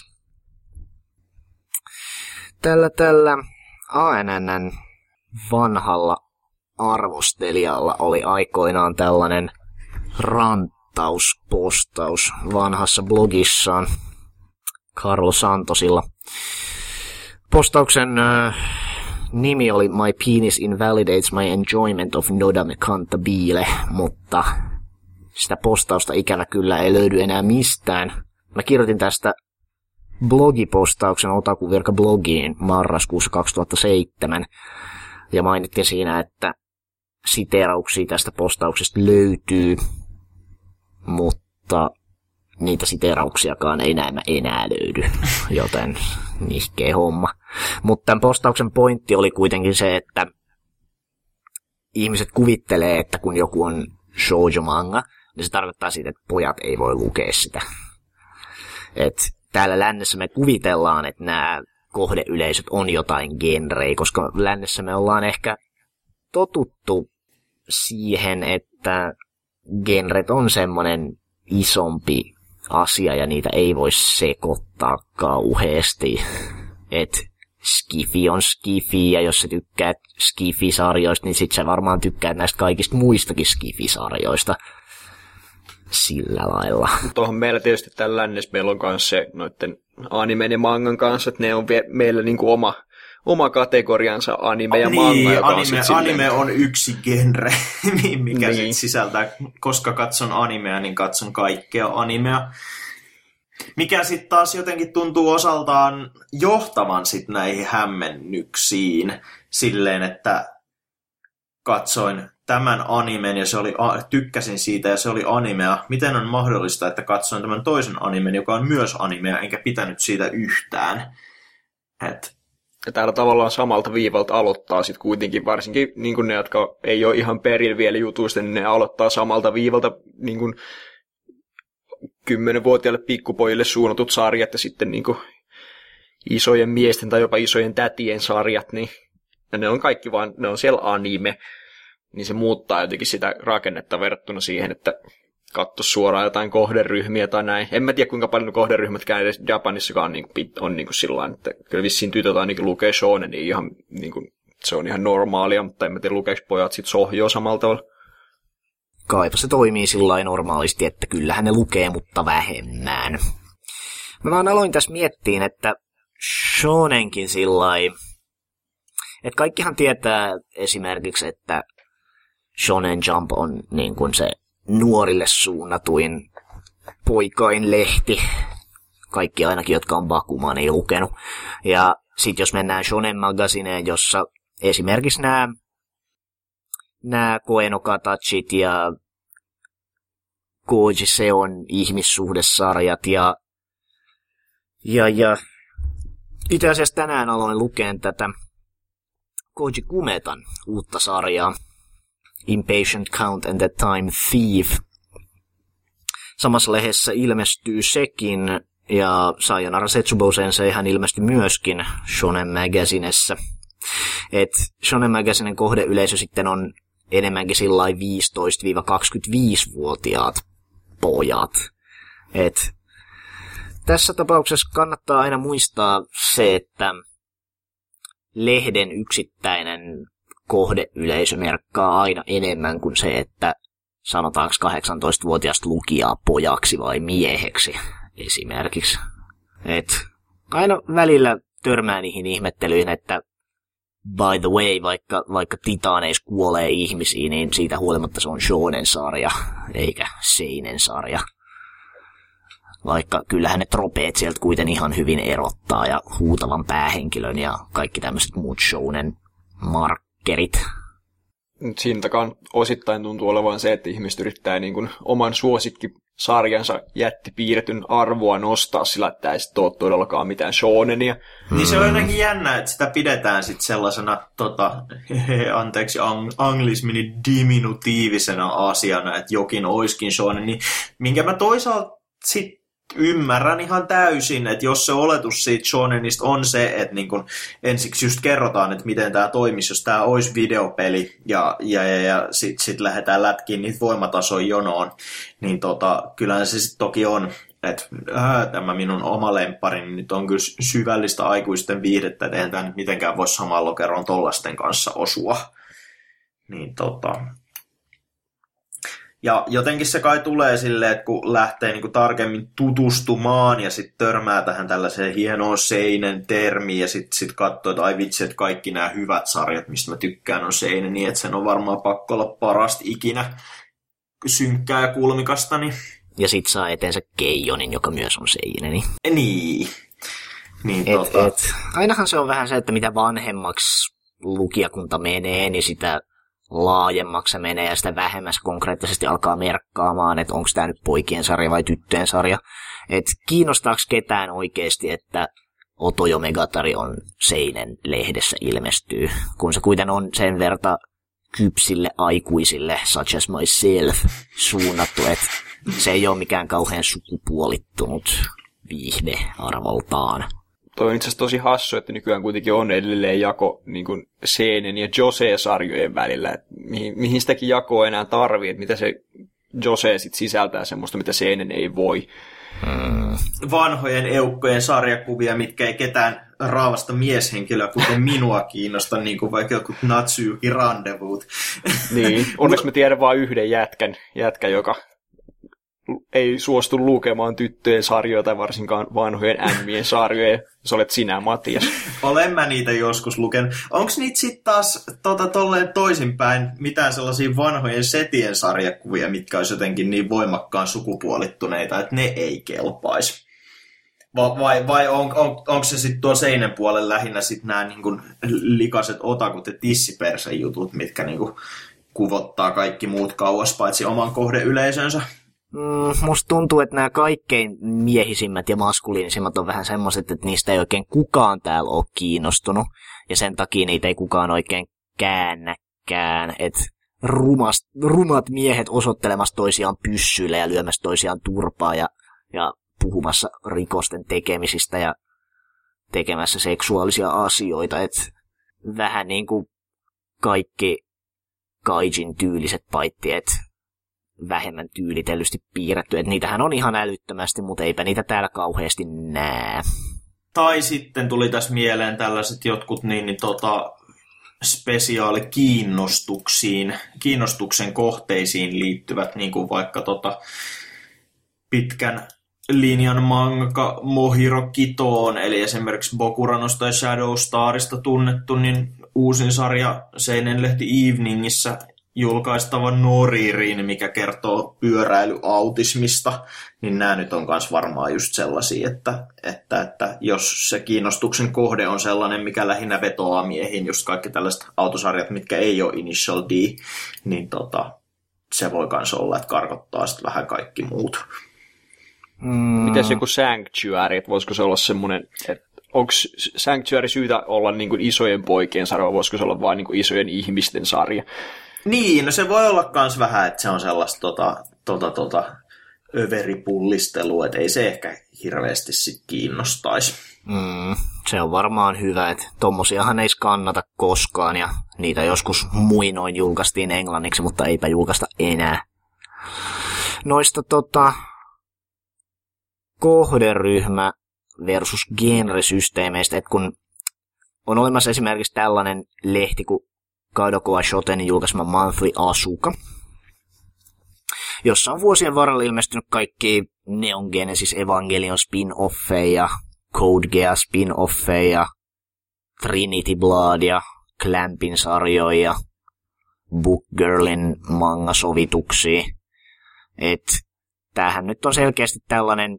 Tällä tällä ANNn vanhalla arvostelijalla oli aikoinaan tällainen rantauspostaus vanhassa blogissaan Carlo Santosilla. Postauksen nimi oli My penis invalidates my enjoyment of Nodame Cantabile, mutta sitä postausta ikävä kyllä ei löydy enää mistään. Mä kirjoitin tästä blogipostauksen Otakuvirka blogiin marraskuussa 2007 ja mainittiin siinä, että siteerauksia tästä postauksesta löytyy, mutta niitä siteerauksiakaan ei näemmä enää löydy, joten nihkeä homma. Mutta tämän postauksen pointti oli kuitenkin se, että ihmiset kuvittelee, että kun joku on shoujo manga, niin se tarkoittaa siitä, että pojat ei voi lukea sitä. Et täällä lännessä me kuvitellaan, että nämä kohdeyleisöt on jotain genrejä, koska lännessä me ollaan ehkä totuttu siihen, että genret on semmoinen isompi asia ja niitä ei voi sekoittaa kauheasti. Et Skifi on Skifi, ja jos sä tykkäät Skifi-sarjoista, niin sit sä varmaan tykkäät näistä kaikista muistakin Skifi-sarjoista sillä lailla. Tuohon meillä tietysti tällä lännes meillä on kanssa se noiden animen ja mangan kanssa, että ne on vie, meillä niinku oma, oma kategoriansa anime ja niin, manga, joka anime, on anime silleen, on yksi genre, mikä Niin. sisältää, koska katson animea, niin katson kaikkea animea. Mikä sitten taas jotenkin tuntuu osaltaan johtavan sit näihin hämmennyksiin silleen, että katsoin tämän animen ja se oli, tykkäsin siitä ja se oli animea. Miten on mahdollista, että katsoin tämän toisen animen, joka on myös animea, enkä pitänyt siitä yhtään? Et, Ja täällä tavallaan samalta viivalta aloittaa sitten kuitenkin, varsinkin niin ne, jotka ei ole ihan perillä vielä jutuista, niin ne aloittaa samalta viivalta niin kuin kymmenenvuotiaille pikkupojille suunnatut sarjat ja sitten niin kuin isojen miesten tai jopa isojen tätien sarjat, niin ja ne on kaikki vaan, ne on siellä anime, niin se muuttaa jotenkin sitä rakennetta verrattuna siihen, että katso suoraan jotain kohderyhmiä tai näin. En mä tiedä, kuinka paljon kohderyhmätkään edes Japanissakaan niin kuin, on niin kuin sillä että kyllä vissiin tytöt ainakin lukee shonen, niin ihan, niin kuin, se on ihan normaalia, mutta en mä tiedä, lukeeko pojat sit sohjoa samalla tavalla. Kaipa se toimii sillä normaalisti, että kyllähän ne lukee, mutta vähemmän. Mä vaan aloin tässä miettiin, että shonenkin sillä että kaikkihan tietää esimerkiksi, että Shonen Jump on niin kuin se nuorille suunnatuin poikain lehti. Kaikki ainakin, jotka on Bakuman, ei lukenut. Ja sitten jos mennään Shonen Magazineen, jossa esimerkiksi nämä nämä Koenokatachit ja Koji Seon ihmissuhdesarjat ja, ja, ja itse asiassa tänään aloin lukeen tätä Koji Kumetan uutta sarjaa Impatient Count and the Time Thief. Samassa lehdessä ilmestyy sekin, ja Sayonara Setsubo Senseihän ilmestyi myöskin Shonen Magazinessa. Et Shonen Magazinen kohdeyleisö sitten on enemmänkin sillä 15-25-vuotiaat pojat. Et tässä tapauksessa kannattaa aina muistaa se, että lehden yksittäinen kohdeyleisö merkkaa aina enemmän kuin se, että sanotaanko 18-vuotiaasta lukijaa pojaksi vai mieheksi esimerkiksi. Et aina välillä törmää niihin ihmettelyihin, että by the way, vaikka, vaikka Titaneissa kuolee ihmisiä, niin siitä huolimatta se on shonen-sarja, eikä seinen-sarja. Vaikka kyllähän ne tropeet sieltä kuitenkin ihan hyvin erottaa ja huutavan päähenkilön ja kaikki tämmöiset muut shonen markkerit. Mut Siinä takaa osittain tuntuu olevan se, että ihmiset yrittää niin kuin oman suosikkisarjansa jättipiirretyn arvoa nostaa sillä, että ei sitten ole todellakaan mitään shonenia. Niin se on jotenkin jännä, että sitä pidetään sitten sellaisena, tota, anteeksi, ang- anglismini diminutiivisena asiana, että jokin oiskin shonen, niin minkä mä toisaalta sit ymmärrän ihan täysin, että jos se oletus siitä shonenista on se, että niin kun ensiksi just kerrotaan, että miten tämä toimisi, jos tämä olisi videopeli ja, ja, ja, ja sitten sit lähdetään lätkiin niitä voimatasoja jonoon, niin tota, kyllähän se sitten toki on, että äh, tämä minun oma lempparini nyt on kyllä syvällistä aikuisten viihdettä, että eihän tämä nyt mitenkään voi samaan lokeroon tollasten kanssa osua. Niin tota, ja jotenkin se kai tulee silleen, että kun lähtee niinku tarkemmin tutustumaan ja sitten törmää tähän tällaiseen hienoon seinen termiin ja sitten sit katsoo, että ai vitsi, että kaikki nämä hyvät sarjat, mistä mä tykkään, on seinen, niin että sen on varmaan pakko olla parasta ikinä synkkää ja kulmikasta, niin Ja sit saa eteensä Keijonin, joka myös on seinen. Niin niin. Niin et, tota, et, ainahan se on vähän se, että mitä vanhemmaksi lukijakunta menee, niin sitä laajemmaksi se menee ja sitä vähemmäs konkreettisesti alkaa merkkaamaan, että onko tämä nyt poikien sarja vai tyttöjen sarja. Et kiinnostaako ketään oikeasti, että Otojo Megatari on Seinen lehdessä ilmestyy, kun se kuitenkin on sen verta kypsille aikuisille, such as myself, suunnattu, että se ei ole mikään kauhean sukupuolittunut viihde arvoltaan. Toi on itse asiassa tosi hassu, että nykyään kuitenkin on edelleen jako niin kuin Seenen ja Jose-sarjojen välillä. Et mihin, mihin sitäkin jakoa enää tarvii, että mitä se Jose sit sisältää semmoista, mitä Seenen ei voi. vanhojen eukkojen sarjakuvia, mitkä ei ketään raavasta mieshenkilöä, kuten minua kiinnosta, niin kuin vaikka joku Natsuyuki Rendezvous. Niin, onneksi mä tiedän vain yhden jätkän, jätkä, joka ei suostu lukemaan tyttöjen sarjoja tai varsinkaan vanhojen ämmien sarjoja. Se olet sinä, Matias. Olen mä niitä joskus lukenut. Onko niitä sitten taas tota, tolleen toisinpäin mitään sellaisia vanhojen setien sarjakuvia, mitkä olisi jotenkin niin voimakkaan sukupuolittuneita, että ne ei kelpaisi? Va, vai vai on, on, onko se sitten tuo seinän puolella lähinnä sitten nämä niin likaset otakut ja tissipersen jutut, mitkä niin kuin, kuvottaa kaikki muut kauas paitsi oman kohdeyleisönsä? Mm, musta tuntuu, että nämä kaikkein miehisimmät ja maskuliinisimmat on vähän semmoiset, että niistä ei oikein kukaan täällä ole kiinnostunut. Ja sen takia niitä ei kukaan oikein käännäkään. Että rumast, rumat miehet osoittelemassa toisiaan pyssyillä ja lyömässä toisiaan turpaa ja, ja puhumassa rikosten tekemisistä ja tekemässä seksuaalisia asioita. Että vähän niin kuin kaikki kaijin tyyliset paitsi, että vähemmän tyylitellysti piirretty. Että niitähän on ihan älyttömästi, mutta eipä niitä täällä kauheasti näe. Tai sitten tuli tässä mieleen tällaiset jotkut niin, niin tota, spesiaalikiinnostuksiin, kiinnostuksen kohteisiin liittyvät, niin kuin vaikka tota, pitkän linjan manga Mohiro Kitoon, eli esimerkiksi Bokuranosta ja Shadow Starista tunnettu, niin uusin sarja Seinen lehti Eveningissä julkaistava Noririn, mikä kertoo pyöräilyautismista, niin nämä nyt on myös varmaan just sellaisia, että, että, että jos se kiinnostuksen kohde on sellainen, mikä lähinnä vetoaa miehiin, just kaikki tällaiset autosarjat, mitkä ei ole Initial D, niin tota, se voi myös olla, että karkottaa sitten vähän kaikki muut. Mm. Mites joku Sanctuary, että voisiko se olla semmoinen, että onko Sanctuary syytä olla niin kuin isojen poikien sarja, vai voisiko se olla vain niin isojen ihmisten sarja? Niin, no se voi olla myös vähän, että se on sellaista tota, tota, tota, överipullistelua, että ei se ehkä hirveästi sit kiinnostaisi. Mm, se on varmaan hyvä, että tommosiahan ei kannata koskaan, ja niitä joskus muinoin julkaistiin englanniksi, mutta eipä julkaista enää. Noista tota, kohderyhmä versus genresysteemeistä, että kun on olemassa esimerkiksi tällainen lehti kuin Kadokoa Shotenin julkaisema Monthly Asuka, jossa on vuosien varrella ilmestynyt kaikki Neon Genesis Evangelion spin-offeja, Code Geass spin-offeja, Trinity Bloodia, Clampin sarjoja, Book Girlin manga-sovituksia. Et tämähän nyt on selkeästi tällainen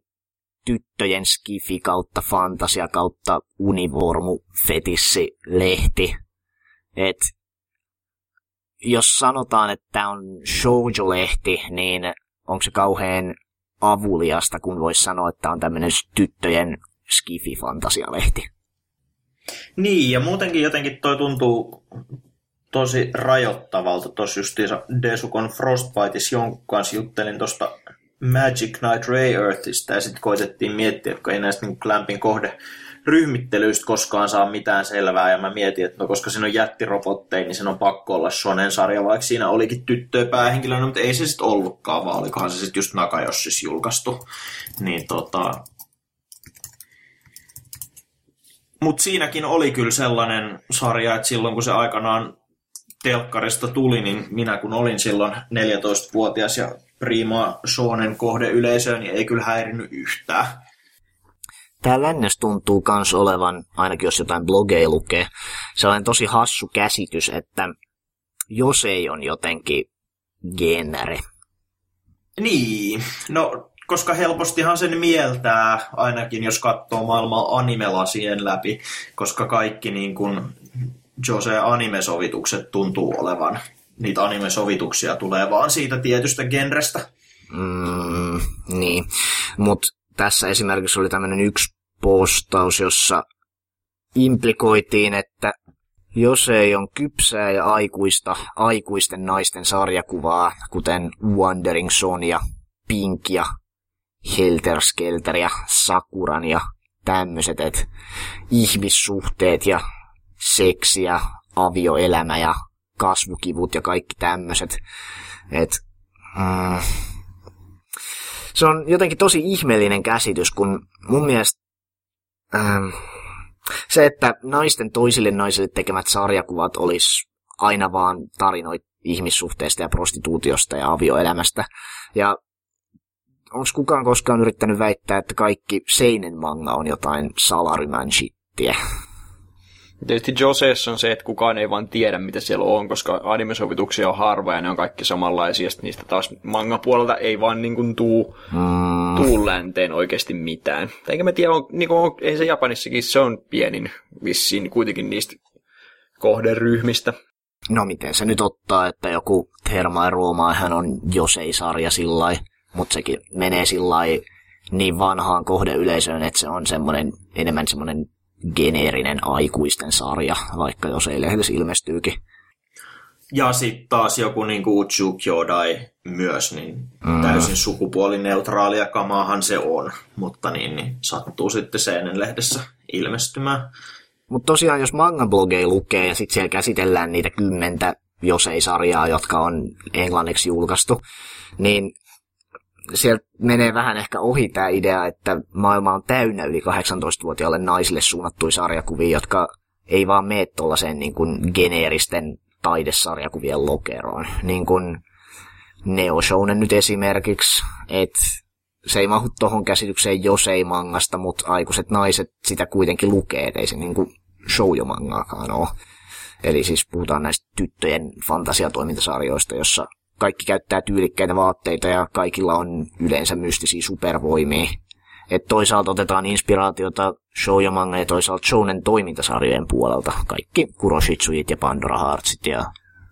tyttöjen skifi kautta fantasia kautta univormu fetissi lehti. Et jos sanotaan, että on shoujo-lehti, niin onko se kauhean avuliasta, kun voisi sanoa, että on tämmöinen tyttöjen skifi-fantasialehti? Niin, ja muutenkin jotenkin toi tuntuu tosi rajoittavalta. Tuossa justiinsa Desukon Frostbiteissa jonkun kanssa juttelin tuosta Magic Knight Ray Earthista ja sitten koitettiin miettiä, että ei näistä niin kohde ryhmittelyistä koskaan saa mitään selvää, ja mä mietin, että no koska siinä on jättirobotteja, niin sen on pakko olla Shonen sarja, vaikka siinä olikin tyttöä päähenkilönä, mutta ei se sitten ollutkaan, vaan olikohan se sitten just Nakajossis julkaistu. Niin tota... Mutta siinäkin oli kyllä sellainen sarja, että silloin kun se aikanaan telkkarista tuli, niin minä kun olin silloin 14-vuotias ja prima kohde yleisöön, niin ei kyllä häirinyt yhtään. Tää lännessä tuntuu kans olevan, ainakin jos jotain blogeja lukee, sellainen tosi hassu käsitys, että jos ei on jotenkin genre. Niin, no koska helpostihan sen mieltää, ainakin jos katsoo maailmaa animelasien läpi, koska kaikki niin kuin Jose animesovitukset tuntuu olevan niitä animesovituksia tulee vaan siitä tietystä genrestä. Mm, niin, mutta tässä esimerkiksi oli tämmöinen yksi postaus, jossa implikoitiin, että jos ei on kypsää ja aikuista, aikuisten naisten sarjakuvaa, kuten Wandering Sonia, Pink ja Helter Skelter ja Sakuran ja tämmöiset, että ihmissuhteet ja seksi ja avioelämä ja kasvukivut ja kaikki tämmöiset. Et, mm, se on jotenkin tosi ihmeellinen käsitys, kun mun mielestä ähm, se, että naisten toisille naisille tekemät sarjakuvat olisi aina vaan tarinoit ihmissuhteista ja prostituutiosta ja avioelämästä. Ja onko kukaan koskaan yrittänyt väittää, että kaikki seinen manga on jotain salarymän shittiä? Tietysti Joses on se, että kukaan ei vaan tiedä, mitä siellä on, koska animesovituksia on harva ja ne on kaikki samanlaisia. Sitten niistä taas manga-puolelta ei vaan niin kuin tuu, mm. tuu länteen oikeasti mitään. Eikä mä tiedä, on, niin kuin, ei se Japanissakin, se on pienin vissiin kuitenkin niistä kohderyhmistä. No miten se nyt ottaa, että joku Therma Rooma, hän on Josei-sarja sillä mutta sekin menee sillä niin vanhaan kohdeyleisöön, että se on semmoinen, enemmän semmoinen geneerinen aikuisten sarja, vaikka jos ei lehdessä ilmestyykin. Ja sitten taas joku niin kuin Uchu Kyodai myös, niin mm. täysin sukupuolineutraalia kamaahan se on, mutta niin, niin sattuu sitten Seinen lehdessä ilmestymään. Mutta tosiaan, jos manga-blogeja lukee ja sitten siellä käsitellään niitä kymmentä jos ei sarjaa, jotka on englanniksi julkaistu, niin sieltä menee vähän ehkä ohi tämä idea, että maailma on täynnä yli 18-vuotiaille naisille suunnattuja sarjakuvia, jotka ei vaan mene tuollaiseen niin kuin geneeristen taidesarjakuvien lokeroon. Niin kuin Neo Shounen nyt esimerkiksi, että se ei mahu tuohon käsitykseen jos ei mangasta, mutta aikuiset naiset sitä kuitenkin lukee, että ei se niin kuin shoujo-mangaakaan ole. Eli siis puhutaan näistä tyttöjen fantasiatoimintasarjoista, jossa kaikki käyttää tyylikkäitä vaatteita ja kaikilla on yleensä mystisiä supervoimia. Et toisaalta otetaan inspiraatiota shoujo manga ja toisaalta shounen toimintasarjojen puolelta. Kaikki Kuroshitsujit ja Pandora Heartsit ja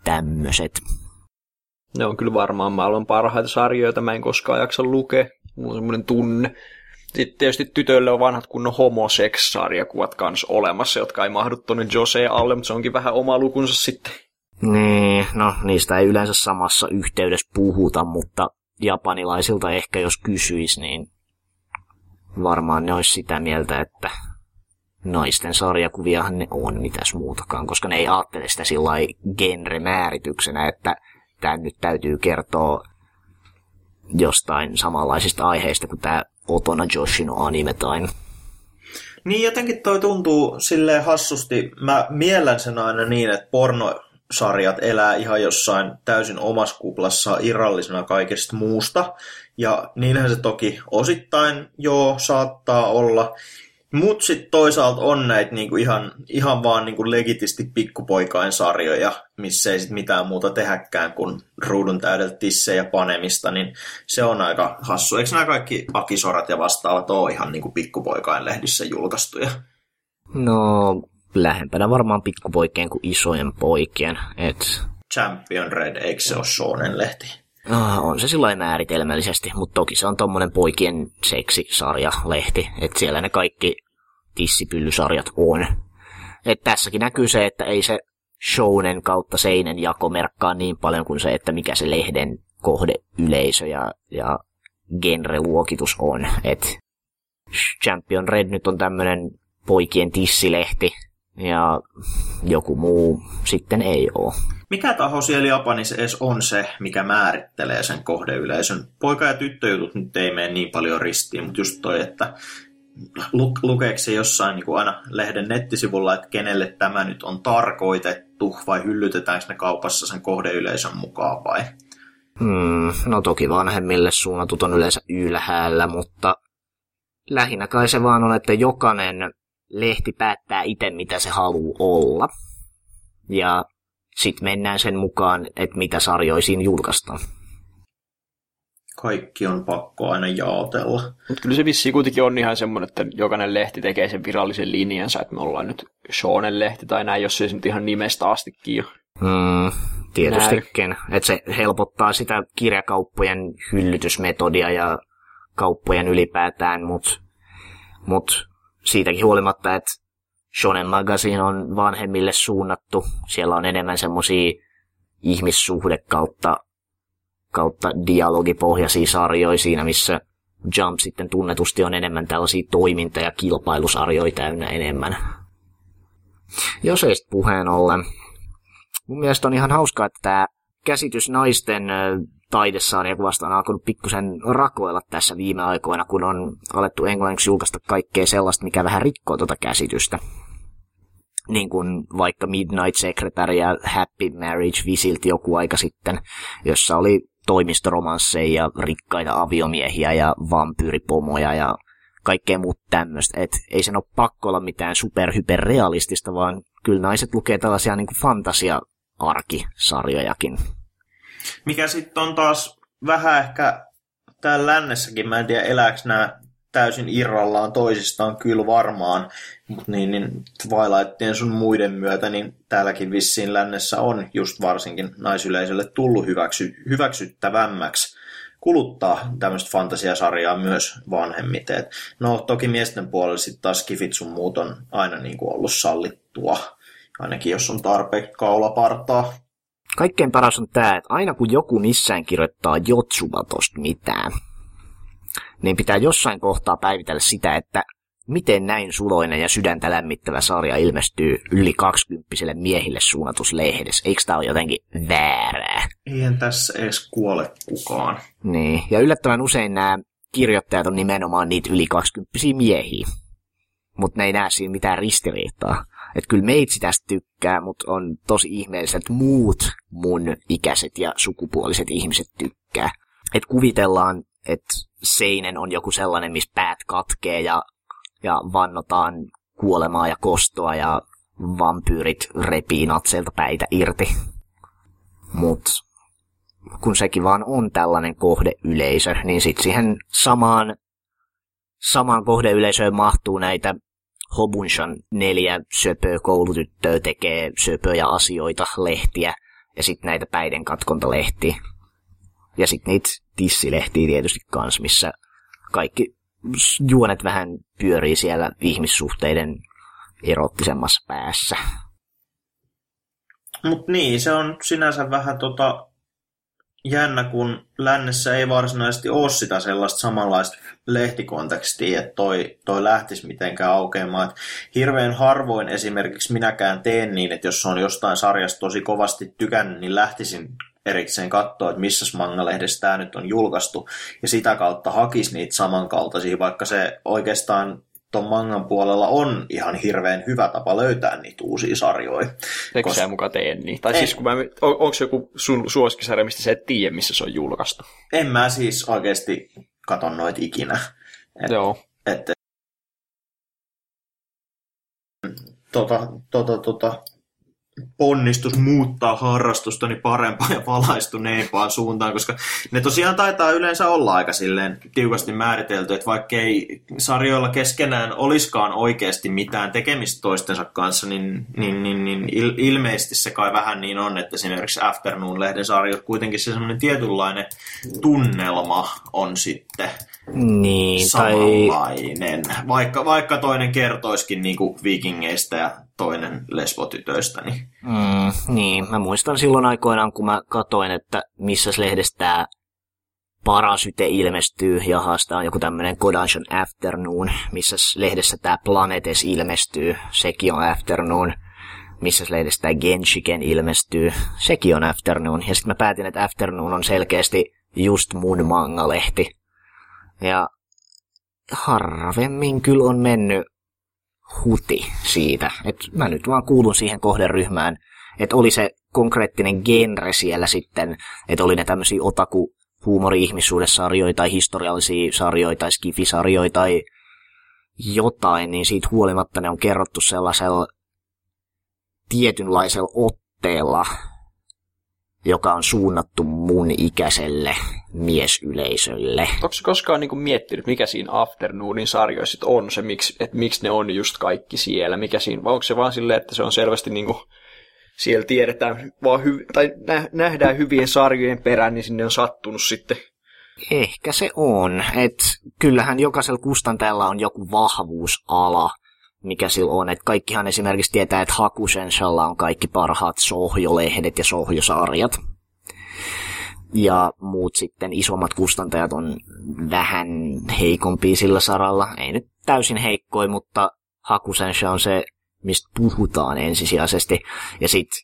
tämmöiset. Ne on kyllä varmaan maailman parhaita sarjoja, joita mä en koskaan jaksa lukea. Mulla on semmoinen tunne. Sitten tietysti tytöille on vanhat kunnon homoseks-sarjakuvat kanssa olemassa, jotka ei mahdu tuonne Jose alle, mutta se onkin vähän oma lukunsa sitten. Niin, no niistä ei yleensä samassa yhteydessä puhuta, mutta japanilaisilta ehkä jos kysyis, niin varmaan ne olisi sitä mieltä, että naisten sarjakuviahan ne on mitäs muutakaan, koska ne ei ajattele sitä sillä genre-määrityksenä, että tämä nyt täytyy kertoa jostain samanlaisista aiheista kuin tämä Otona Joshino anime tai niin jotenkin toi tuntuu silleen hassusti. Mä miellän sen aina niin, että porno sarjat elää ihan jossain täysin omassa kuplassa irrallisena kaikesta muusta. Ja niinhän se toki osittain joo saattaa olla. Mutta sitten toisaalta on näitä niinku ihan, ihan vaan niinku legitisti pikkupoikain sarjoja, missä ei sit mitään muuta tehäkään kuin ruudun täydeltä tissejä panemista, niin se on aika hassu. Eikö nämä kaikki akisorat ja vastaavat ole ihan niinku pikkupoikain lehdissä julkaistuja? No, lähempänä varmaan pikkupoikien kuin isojen poikien. Et... Champion Red, eikö se ole Shonen lehti? Ah, on se sillä määritelmällisesti, mutta toki se on tommonen poikien seksisarja-lehti, että siellä ne kaikki tissipyllysarjat on. Et tässäkin näkyy se, että ei se shounen kautta seinen jako merkkaa niin paljon kuin se, että mikä se lehden kohdeyleisö ja, ja genre-luokitus on. Et Champion Red nyt on tämmönen poikien tissilehti, ja joku muu sitten ei ole. Mikä taho siellä Japanissa edes on se, mikä määrittelee sen kohdeyleisön? Poika- ja tyttöjutut nyt ei mene niin paljon ristiin, mutta just toi, että lu- lukeeko se jossain niin kuin aina lehden nettisivulla, että kenelle tämä nyt on tarkoitettu, vai hyllytetäänkö ne kaupassa sen kohdeyleisön mukaan vai? Hmm, no toki vanhemmille suunnatut on yleensä ylhäällä, mutta lähinnä kai se vaan on, että jokainen lehti päättää itse, mitä se haluaa olla. Ja sitten mennään sen mukaan, että mitä sarjoisiin julkaistaan. Kaikki on pakko aina jaotella. Mutta kyllä se vissiin kuitenkin on ihan semmoinen, että jokainen lehti tekee sen virallisen linjansa, että me ollaan nyt Shonen-lehti tai näin, jos se nyt ihan nimestä astikin jo. Mm, tietystikin. Että se helpottaa sitä kirjakauppojen hyllytysmetodia ja kauppojen ylipäätään, mutta mut siitäkin huolimatta, että Shonen Magazine on vanhemmille suunnattu. Siellä on enemmän semmosia ihmissuhde kautta, kautta dialogipohjaisia sarjoja siinä, missä Jump sitten tunnetusti on enemmän tällaisia toiminta- ja kilpailusarjoja täynnä enemmän. Jos ei puheen ollen. Mun mielestä on ihan hauskaa, että tämä käsitys naisten taidesarjakuvasta on alkanut pikkusen rakoilla tässä viime aikoina, kun on alettu englanniksi julkaista kaikkea sellaista, mikä vähän rikkoo tuota käsitystä. Niin kuin vaikka Midnight Secretary ja Happy Marriage Visilti joku aika sitten, jossa oli toimistoromansseja ja rikkaita aviomiehiä ja vampyyripomoja ja kaikkea muuta tämmöistä. Et ei sen ole pakko olla mitään superhyperrealistista, vaan kyllä naiset lukee tällaisia niin kuin fantasia-arkisarjojakin. Mikä sitten on taas vähän ehkä täällä lännessäkin, mä en tiedä elääkö nämä täysin irrallaan toisistaan kyllä varmaan, mutta niin, niin Twilightien sun muiden myötä, niin täälläkin vissiin lännessä on just varsinkin naisyleisölle tullut hyväksy, hyväksyttävämmäksi kuluttaa tämmöistä fantasiasarjaa myös vanhemmiten. No toki miesten puolella sitten taas kifit sun muut on aina niin kuin ollut sallittua, ainakin jos on tarpeeksi kaulapartaa. Kaikkein paras on tämä, että aina kun joku missään kirjoittaa Jotsubatosta mitään, niin pitää jossain kohtaa päivitellä sitä, että miten näin suloinen ja sydäntä lämmittävä sarja ilmestyy yli 20 miehille suunnatus lehdessä. Eikö tämä ole jotenkin väärää? Eihän tässä edes kuole kukaan. Niin, ja yllättävän usein nämä kirjoittajat on nimenomaan niitä yli 20 miehiä. Mutta ne ei näe siinä mitään ristiriitaa. Että kyllä meitsi tästä tykkää, mutta on tosi ihmeellistä, että muut mun ikäiset ja sukupuoliset ihmiset tykkää. Että kuvitellaan, että seinen on joku sellainen, missä päät katkee ja, ja vannotaan kuolemaa ja kostoa ja vampyyrit repii natseilta päitä irti. Mut kun sekin vaan on tällainen kohdeyleisö, niin sitten siihen samaan, samaan kohdeyleisöön mahtuu näitä Hobunshan neljä söpöä koulutyttöä tekee söpöjä asioita, lehtiä, ja sitten näitä päiden katkontalehtiä. Ja sitten niitä tissilehtiä tietysti kans, missä kaikki juonet vähän pyörii siellä ihmissuhteiden erottisemmassa päässä. Mutta niin, se on sinänsä vähän tota jännä, kun lännessä ei varsinaisesti ole sitä sellaista samanlaista lehtikontekstia, että toi, toi lähtisi mitenkään aukeamaan. Hirveän harvoin esimerkiksi minäkään teen niin, että jos on jostain sarjasta tosi kovasti tykännyt, niin lähtisin erikseen katsoa, että missä manga-lehdessä tämä nyt on julkaistu, ja sitä kautta hakisi niitä samankaltaisia, vaikka se oikeastaan tuon mangan puolella on ihan hirveän hyvä tapa löytää niitä uusia sarjoja. Eikö Koska... sä mukaan tee niin? Tai en. siis kun mä, on, onko se joku sun suosikkisarja, mistä sä et tiedä, missä se on julkaistu? En mä siis oikeasti katon noita ikinä. Et, Joo. Et, tota, tota, tota, ponnistus muuttaa harrastustani parempaan ja valaistuneempaan suuntaan, koska ne tosiaan taitaa yleensä olla aika silleen tiukasti määritelty, että vaikka ei sarjoilla keskenään olisikaan oikeasti mitään tekemistä toistensa kanssa, niin, niin, niin, niin il, ilmeisesti se kai vähän niin on, että esimerkiksi Afternoon-lehden sarjot kuitenkin se semmoinen tietynlainen tunnelma on sitten niin, samanlainen. Tai... Vaikka, vaikka toinen kertoiskin niin kuin vikingeistä ja toinen lesbotytöistä. Niin... Mm, niin, mä muistan silloin aikoinaan, kun mä katoin, että missä lehdestä tämä Parasyte ilmestyy, ja haastaa joku tämmöinen Kodanshan Afternoon, missä lehdessä tämä Planetes ilmestyy, sekin on Afternoon, missä lehdessä tämä Genshiken ilmestyy, sekin on Afternoon, ja sitten mä päätin, että Afternoon on selkeästi just mun manga-lehti. Ja harvemmin kyllä on mennyt huti siitä. Että mä nyt vaan kuulun siihen kohderyhmään, että oli se konkreettinen genre siellä sitten, että oli ne tämmöisiä otaku huumori-ihmissuudessarjoja tai historiallisia sarjoja tai skifisarjoja tai jotain, niin siitä huolimatta ne on kerrottu sellaisella tietynlaisella otteella, joka on suunnattu mun ikäiselle miesyleisölle. Onko koskaan niin miettinyt, mikä siinä Afternoonin sarjoissa on se, miksi, että miksi ne on just kaikki siellä? Mikä siinä, vai onko se vaan silleen, että se on selvästi niin kuin, siellä tiedetään, vaan hy, tai nähdään hyvien sarjojen perään, niin sinne on sattunut sitten Ehkä se on. Et kyllähän jokaisella kustantajalla on joku vahvuusala, mikä sillä on. Et kaikkihan esimerkiksi tietää, että Hakusensalla on kaikki parhaat sohjolehdet ja sohjosarjat. Ja muut sitten isommat kustantajat on vähän heikompia sillä saralla. Ei nyt täysin heikkoi, mutta Hakusensha on se, mistä puhutaan ensisijaisesti. Ja sitten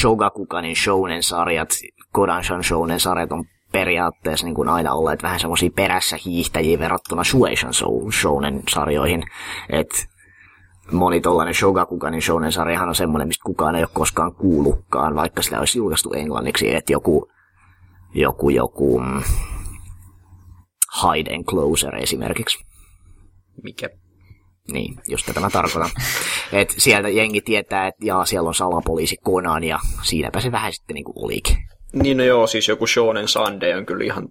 Shogakukanin shounen-sarjat, Kodanshan shounen-sarjat on periaatteessa niin kuin aina olleet vähän semmoisia perässä hiihtäjiä verrattuna Shueishan shounen-sarjoihin. Että moni tollainen Shogakukanin shounen sarjahan on semmoinen, mistä kukaan ei ole koskaan kuullutkaan, vaikka sitä olisi julkaistu englanniksi, että joku, joku, joku mm, Hide and Closer esimerkiksi. Mikä? Niin, just tätä mä tarkoitan. Et sieltä jengi tietää, että jaa, siellä on salapoliisi Conan ja siinäpä se vähän sitten niinku olikin. Niin no joo, siis joku Shonen Sunday on kyllä ihan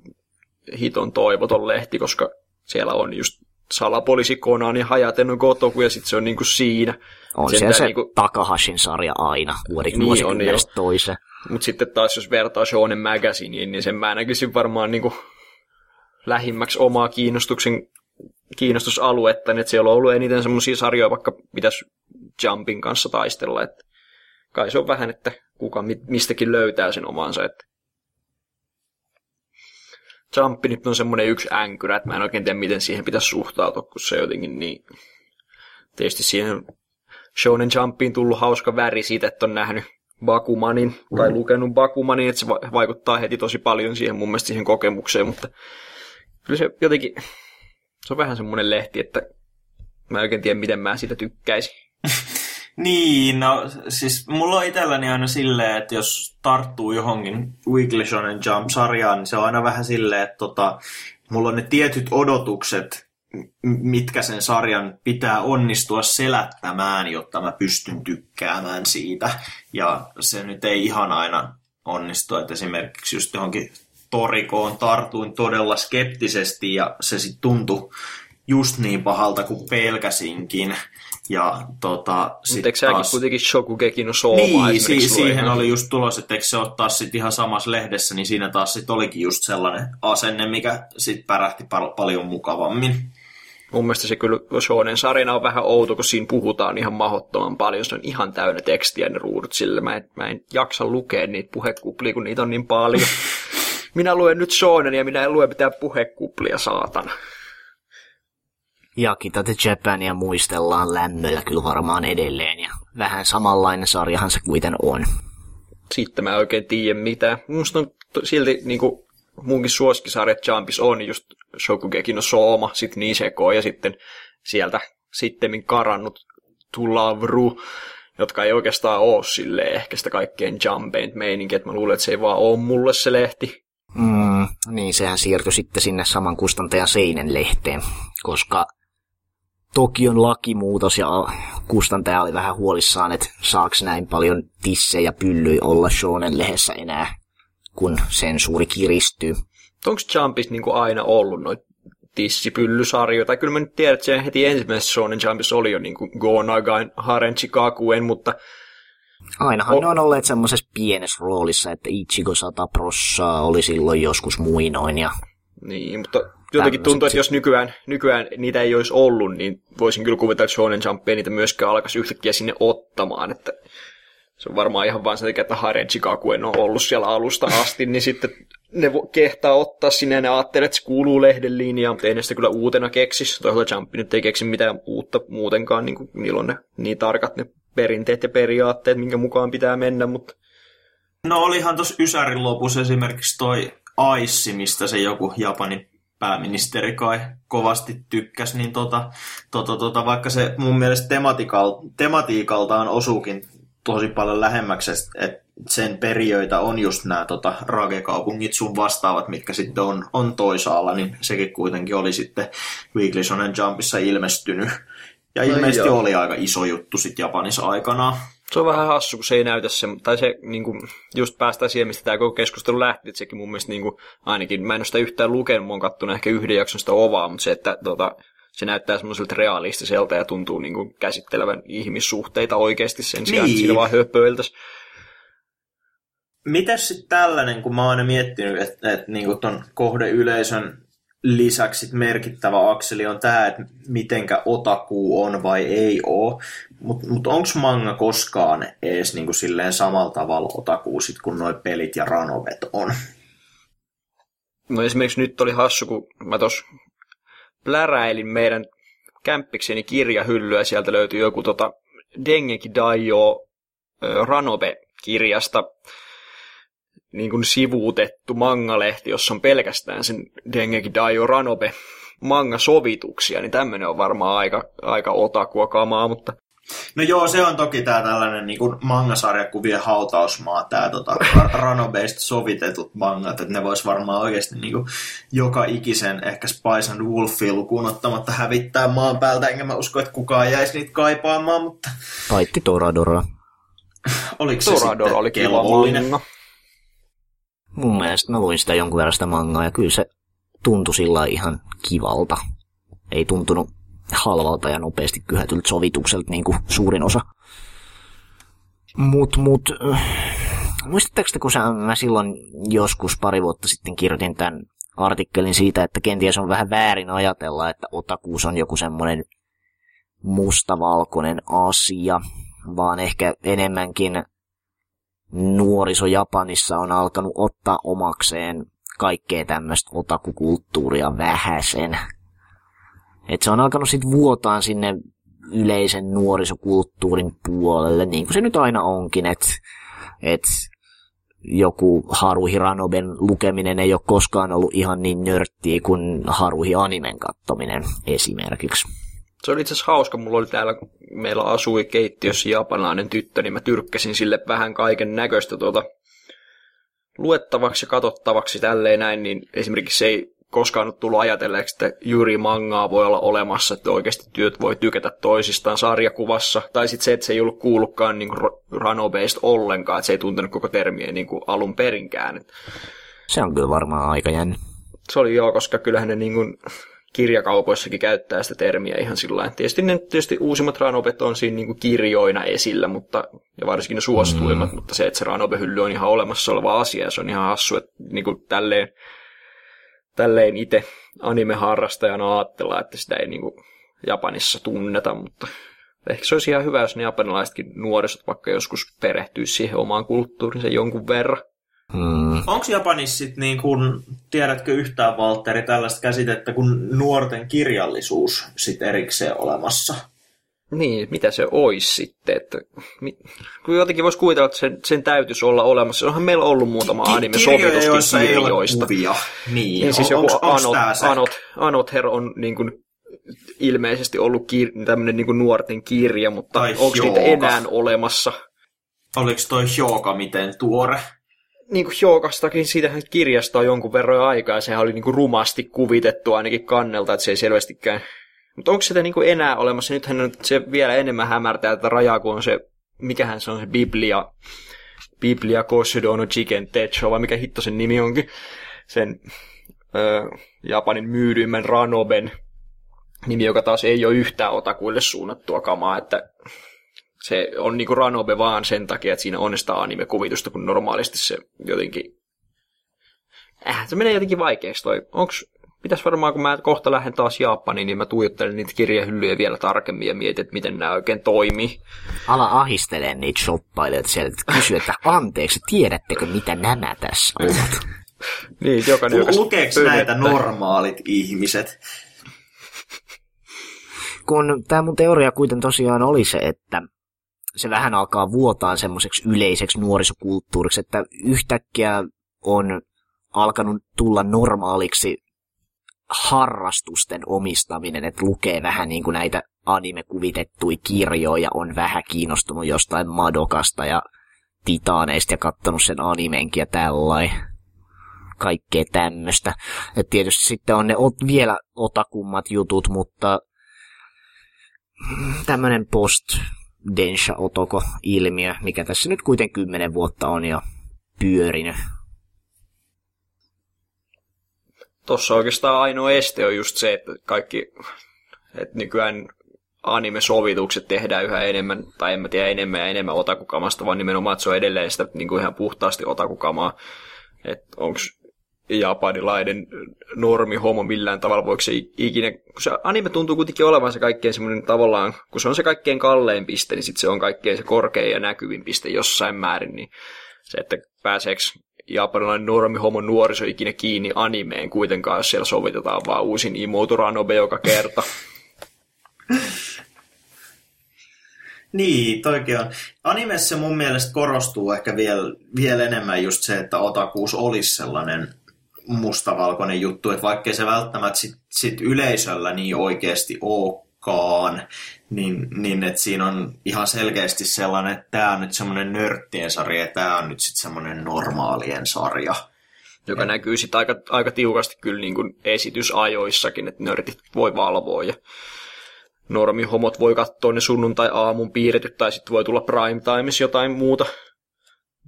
hiton toivoton lehti, koska siellä on just salapoliisi Conan ja Hajaten on Gotoku ja sitten se on niinku siinä. On Sentään siellä se niinku- Takahashin sarja aina vuodik Niin niin on, vuosikymmenestä toiseen. Mutta sitten taas jos vertaa Shonen Magazineen, niin sen mä näkisin varmaan niinku lähimmäksi omaa kiinnostuksen, kiinnostusaluetta, että siellä on ollut eniten semmoisia sarjoja, vaikka pitäisi Jumpin kanssa taistella, että kai se on vähän, että kuka mi- mistäkin löytää sen omansa, että Jumpi nyt on semmoinen yksi änkyrä, että mä en oikein tiedä, miten siihen pitäisi suhtautua, kun se jotenkin niin... Tietysti siihen Shonen Jumpiin tullut hauska väri siitä, että on nähnyt Bakumanin tai lukenut Bakumanin, että se va- vaikuttaa heti tosi paljon siihen mun mielestä siihen kokemukseen, mutta kyllä se jotenkin, se on vähän semmoinen lehti, että mä en oikein tiedä, miten mä siitä tykkäisin. Niin, no siis mulla on itselläni aina silleen, että jos tarttuu johonkin Weekly Shonen Jump-sarjaan, niin se on aina vähän silleen, että tota, mulla on ne tietyt odotukset, mitkä sen sarjan pitää onnistua selättämään, jotta mä pystyn tykkäämään siitä. Ja se nyt ei ihan aina onnistu, että esimerkiksi just johonkin Torikoon tartuin todella skeptisesti ja se sitten tuntui just niin pahalta kuin pelkäsinkin. Ja tota, Mutta eikö säkin kuitenkin Shokugeki no Sooma niin, si- siihen oli just tulos, että eikö se ottaa sitten ihan samassa lehdessä, niin siinä taas sitten olikin just sellainen asenne, mikä sitten pärähti pal- paljon mukavammin. Mun mielestä se kyllä Shonen sarjana on vähän outo, kun siinä puhutaan ihan mahottoman paljon. Se on ihan täynnä tekstiä ne ruudut sille. Mä en, mä en jaksa lukea niitä puhekuplia, kun niitä on niin paljon. Minä luen nyt Shonen ja minä en lue mitään puhekuplia, saatana. Ja Kita the Japania muistellaan lämmöllä kyllä varmaan edelleen. Ja vähän samanlainen sarjahan se kuiten on. Sitten mä en oikein tiedä mitään. Musta on silti niin kuin munkin suosikkisarjat Jumpis on just Shokugeki no Sooma, sitten Niseko ja sitten sieltä sittemmin karannut Tulavru, jotka ei oikeastaan ole sille ehkä sitä kaikkein jumpeinta meininkiä, että mä luulen, että se ei vaan ole mulle se lehti. Mm, niin sehän siirtyi sitten sinne saman kustantajan Seinen lehteen, koska Tokion lakimuutos ja kustantaja oli vähän huolissaan, että saaks näin paljon tissejä pyllyi olla Shonen lehdessä enää, kun sensuuri kiristyy. Onko Jumpis niin kuin aina ollut noita tissipyllysarjoja? Tai kyllä mä nyt tiedän, että se heti ensimmäisessä Shonen Jumpissa oli jo niin kuin Go Nagain Haren Chikakuen, mutta Ainahan O- ne on olleet semmoisessa pienessä roolissa, että Ichigo 100 prossaa oli silloin joskus muinoin ja Niin, mutta jotenkin tuntuu, että jos nykyään, nykyään niitä ei olisi ollut, niin voisin kyllä kuvitella, että Shonen Jump ei niitä myöskään alkaisi yhtäkkiä sinne ottamaan, että se on varmaan ihan vaan sen takia, että Haren Chikakuen on ollut siellä alusta asti, niin sitten ne kehtaa ottaa sinne ja ne ajattelee, että se kuuluu lehden linjaan, mutta ei ne sitä kyllä uutena keksis. Toisaalta Jump nyt ei keksi mitään uutta muutenkaan, niin kuin niillä on ne niin tarkat ne perinteet ja periaatteet, minkä mukaan pitää mennä, mutta No olihan tuossa Ysärin lopussa esimerkiksi toi Aissi, mistä se joku Japanin pääministeri kai kovasti tykkäsi, niin tota, tota, tota, vaikka se mun mielestä tematiikal, tematiikaltaan osuukin tosi paljon lähemmäksi, että sen periöitä on just nämä tota, ragekaupungit sun vastaavat, mitkä sitten on, on toisaalla, niin sekin kuitenkin oli sitten Weekly Shonen Jumpissa ilmestynyt. Ja No ilmeisesti joo. oli aika iso juttu sitten Japanissa aikanaan. Se on vähän hassu, kun se ei näytä se, tai se niin kuin, just päästään siihen, mistä tämä koko keskustelu lähti, että sekin mun mielestä niin kuin, ainakin, mä en ole sitä yhtään lukenut, mä oon kattonut ehkä yhden jakson sitä ovaa, mutta se, että tota, se näyttää semmoiselta realistiselta ja tuntuu niin kuin, käsittelevän ihmissuhteita oikeasti sen sijaan, Niin. että siinä vaan höpöiltäisi. Mitäs sitten tällainen, kun mä oon aina miettinyt, että et, niinku ton kohdeyleisön lisäksi merkittävä akseli on tämä, että mitenkä otaku on vai ei oo. Mutta mut onko manga koskaan edes niinku silleen samalla tavalla otaku sit, kun noi pelit ja ranovet on? No esimerkiksi nyt oli hassu, kun mä tos pläräilin meidän kämppikseni kirjahyllyä, ja sieltä löytyi joku tota Dengeki Daio Ranobe-kirjasta niin kuin sivuutettu mangalehti, jossa on pelkästään sen Dengeki Daio Ranobe manga-sovituksia, niin tämmöinen on varmaan aika, aika otakua kamaa, mutta No joo, se on toki tää tällainen niin kuin mangasarjakuvien hautausmaa, tää tota, ranobeista sovitetut mangat, että ne vois varmaan oikeasti niin kuin, joka ikisen ehkä Spice and Wolfia lukuun ottamatta hävittää maan päältä, enkä mä usko, että kukaan jäisi niitä kaipaamaan, mutta... Paitsi Toradora. Oliko se Toradora sitten oli kiva manga. Mun mielestä mä luin sitä jonkun verran sitä mangaa ja kyllä se tuntui sillä ihan kivalta. Ei tuntunut halvalta ja nopeasti kyhätyltä sovitukselta niin kuin suurin osa. Mut, mut, äh, muistatteko te, kun sä, mä silloin joskus pari vuotta sitten kirjoitin tämän artikkelin siitä, että kenties on vähän väärin ajatella, että otakuus on joku semmoinen mustavalkoinen asia, vaan ehkä enemmänkin nuoriso Japanissa on alkanut ottaa omakseen kaikkea tämmöistä otakukulttuuria vähäsen. Et se on alkanut sitten vuotaan sinne yleisen nuorisokulttuurin puolelle, niin kuin se nyt aina onkin, että et joku Haruhi Ranoben lukeminen ei ole koskaan ollut ihan niin nörttiä kuin Haruhi Animen kattominen esimerkiksi. Se oli itse asiassa hauska, mulla oli täällä, kun meillä asui keittiössä japanilainen tyttö, niin mä tyrkkäsin sille vähän kaiken näköistä tuota luettavaksi ja katsottavaksi tälleen näin, niin esimerkiksi se ei koskaan ole tullut ajatelleeksi, että juuri mangaa voi olla olemassa, että oikeasti työt voi tykätä toisistaan sarjakuvassa, tai sitten se, että se ei ollut kuullutkaan niin ranobeista ollenkaan, että se ei tuntenut koko termiä niin kuin alun perinkään. Se on kyllä varmaan aika jännä. se oli joo, koska kyllähän ne niin kuin kirjakaupoissakin käyttää sitä termiä ihan sillä lailla. Tietysti, ne, tietysti uusimmat ranobet on siinä niin kuin kirjoina esillä, mutta, ja varsinkin ne suosituimmat, mm. mutta se, että se ranobehylly on ihan olemassa oleva asia, ja se on ihan hassu, että niin kuin tälleen, tälleen itse anime-harrastajana ajatella, että sitä ei niin kuin Japanissa tunneta, mutta ehkä se olisi ihan hyvä, jos ne japanilaisetkin nuorisot vaikka joskus perehtyisi siihen omaan kulttuuriinsa jonkun verran. Hmm. Onko Japanissa sit niin kun, tiedätkö yhtään Valtteri tällaista käsitettä kuin nuorten kirjallisuus sit erikseen olemassa? Niin, mitä se olisi sitten? Että, mi, kun jotenkin voisi kuvitella, että sen, sen täytyisi olla olemassa. Onhan meillä ollut muutama Ki- anime kirjoja, joissa sovituskin ei ole kirjoista. kuvia. Niin, Niin siis on, joku onks, onks Anot, se? Anot, Another on niin kuin, ilmeisesti ollut kir- tämmöinen niin nuorten kirja, mutta onko niitä enää olemassa? Oliko toi Hyoka miten tuore? Niin kuin Hyokastakin, siitähän kirjasta on jonkun verran aikaa, sehän oli niin kuin rumasti kuvitettu ainakin kannelta, että se ei selvästikään... Mutta onko sitä niin kuin enää olemassa? Nythän on se vielä enemmän hämärtää tätä rajaa, kun on se, mikähän se on se Biblia, Biblia Koshido no Chicken Techo, vai mikä hitto sen nimi onkin, sen ö, Japanin myydyimmän Ranoben nimi, joka taas ei ole yhtään otakuille suunnattua kamaa, että se on niinku Ranobe vaan sen takia, että siinä on sitä anime-kuvitusta, kun normaalisti se jotenkin... Äh, se menee jotenkin vaikeaksi toi. Onks, pitäis varmaan, kun mä kohta lähden taas Japaniin, niin mä tuijottelen niitä kirjahyllyjä vielä tarkemmin ja mietin, että miten nämä oikein toimii. Ala ahistelee niitä shoppailijoita sieltä, että kysy, että anteeksi, tiedättekö mitä nämä tässä ovat? Niin, jokainen, joka Lukeeko näitä normaalit ihmiset? kun tämä mun teoria kuitenkin tosiaan oli se, että se vähän alkaa vuotaan semmoiseksi yleiseksi nuorisokulttuuriksi, että yhtäkkiä on alkanut tulla normaaliksi harrastusten omistaminen, että lukee vähän niin kuin näitä anime-kuvitettuja kirjoja, on vähän kiinnostunut jostain Madokasta ja Titaaneista ja kattonut sen animenkin ja tällainen kaikkea tämmöistä. Et tietysti sitten on ne ot, vielä otakummat jutut, mutta tämmöinen post densha otoko ilmiö, mikä tässä nyt kuitenkin kymmenen vuotta on jo pyörinyt. Tuossa oikeastaan ainoa este on just se, että kaikki, että nykyään anime-sovitukset tehdään yhä enemmän, tai en mä tiedä enemmän ja enemmän otakukamasta, vaan nimenomaan, että se on edelleen sitä niin kuin ihan puhtaasti otakukamaa. Että onko japanilainen normi homo millään tavalla, voiko se ikinä, kun se anime tuntuu kuitenkin olevan se kaikkein semmoinen tavallaan, kun se on se kaikkein kallein piste, niin sitten se on kaikkein se korkein ja näkyvin piste jossain määrin, niin se, että pääseekö japanilainen normi homo nuoriso ikinä kiinni animeen kuitenkaan, jos siellä sovitetaan vaan uusin Imoto Ranobe joka kerta. Niin, toikin on. Animessa mun mielestä korostuu ehkä vielä, vielä enemmän just se, että otakuus olisi sellainen mustavalkoinen juttu, että vaikkei se välttämättä sit, sit yleisöllä niin oikeasti olekaan, niin, niin että siinä on ihan selkeästi sellainen, että tämä on nyt semmoinen nörttien sarja ja tämä on nyt sitten semmoinen normaalien sarja. Joka ja. näkyy sitten aika, aika tiukasti kyllä niin kuin esitysajoissakin, että nörtit voi valvoa ja normihomot voi katsoa ne sunnuntai-aamun piirretyt, tai sitten voi tulla prime times jotain muuta,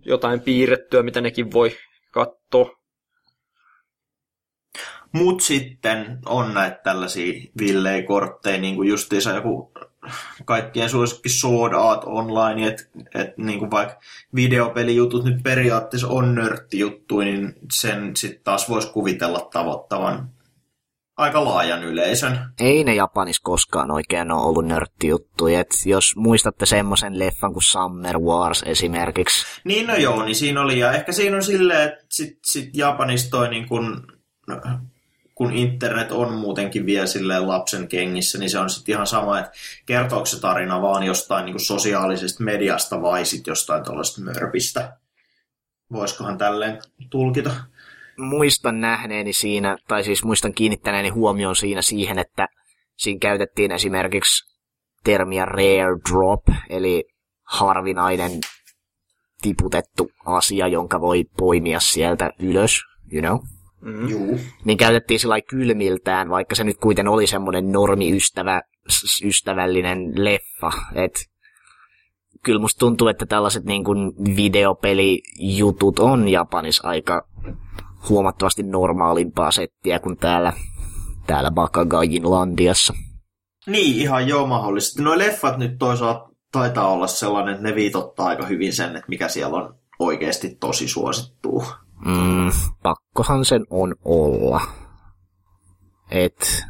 jotain piirrettyä, mitä nekin voi katsoa. Mut sitten on näitä tällaisia villei-kortteja, niin kuin justiinsa joku kaikkien suosikki Sword Art Online, että et, niin kuin vaikka videopelijutut nyt periaatteessa on nörttijuttuja, niin sen sitten taas voisi kuvitella tavoittavan aika laajan yleisön. Ei ne Japanissa koskaan oikein ole ollut nörttijuttuja. Et jos muistatte semmoisen leffan kuin Summer Wars esimerkiksi. Niin no joo, niin siinä oli. Ja ehkä siinä on silleen, että sit, sit Japanissa toi niin kun, kun internet on muutenkin vielä silleen lapsen kengissä, niin se on sitten ihan sama, että kertooko se tarina vaan jostain niin sosiaalisesta mediasta vai sitten jostain tuollaista mörpistä. Voisikohan tälleen tulkita? muistan nähneeni siinä, tai siis muistan kiinnittäneeni huomioon siinä siihen, että siinä käytettiin esimerkiksi termiä rare drop, eli harvinainen tiputettu asia, jonka voi poimia sieltä ylös, you know. Mm. Juu. Niin käytettiin sillä kylmiltään, vaikka se nyt kuiten oli semmoinen normiystävä, ystävällinen leffa. Et kyllä musta tuntuu, että tällaiset niin kuin videopelijutut on Japanissa aika huomattavasti normaalimpaa settiä kuin täällä, täällä Bakagajin landiassa. Niin, ihan joo mahdollisesti. Nuo leffat nyt toisaalta taitaa olla sellainen, että ne viitottaa aika hyvin sen, että mikä siellä on oikeasti tosi suosittuu. Mm, pakkohan sen on olla. Et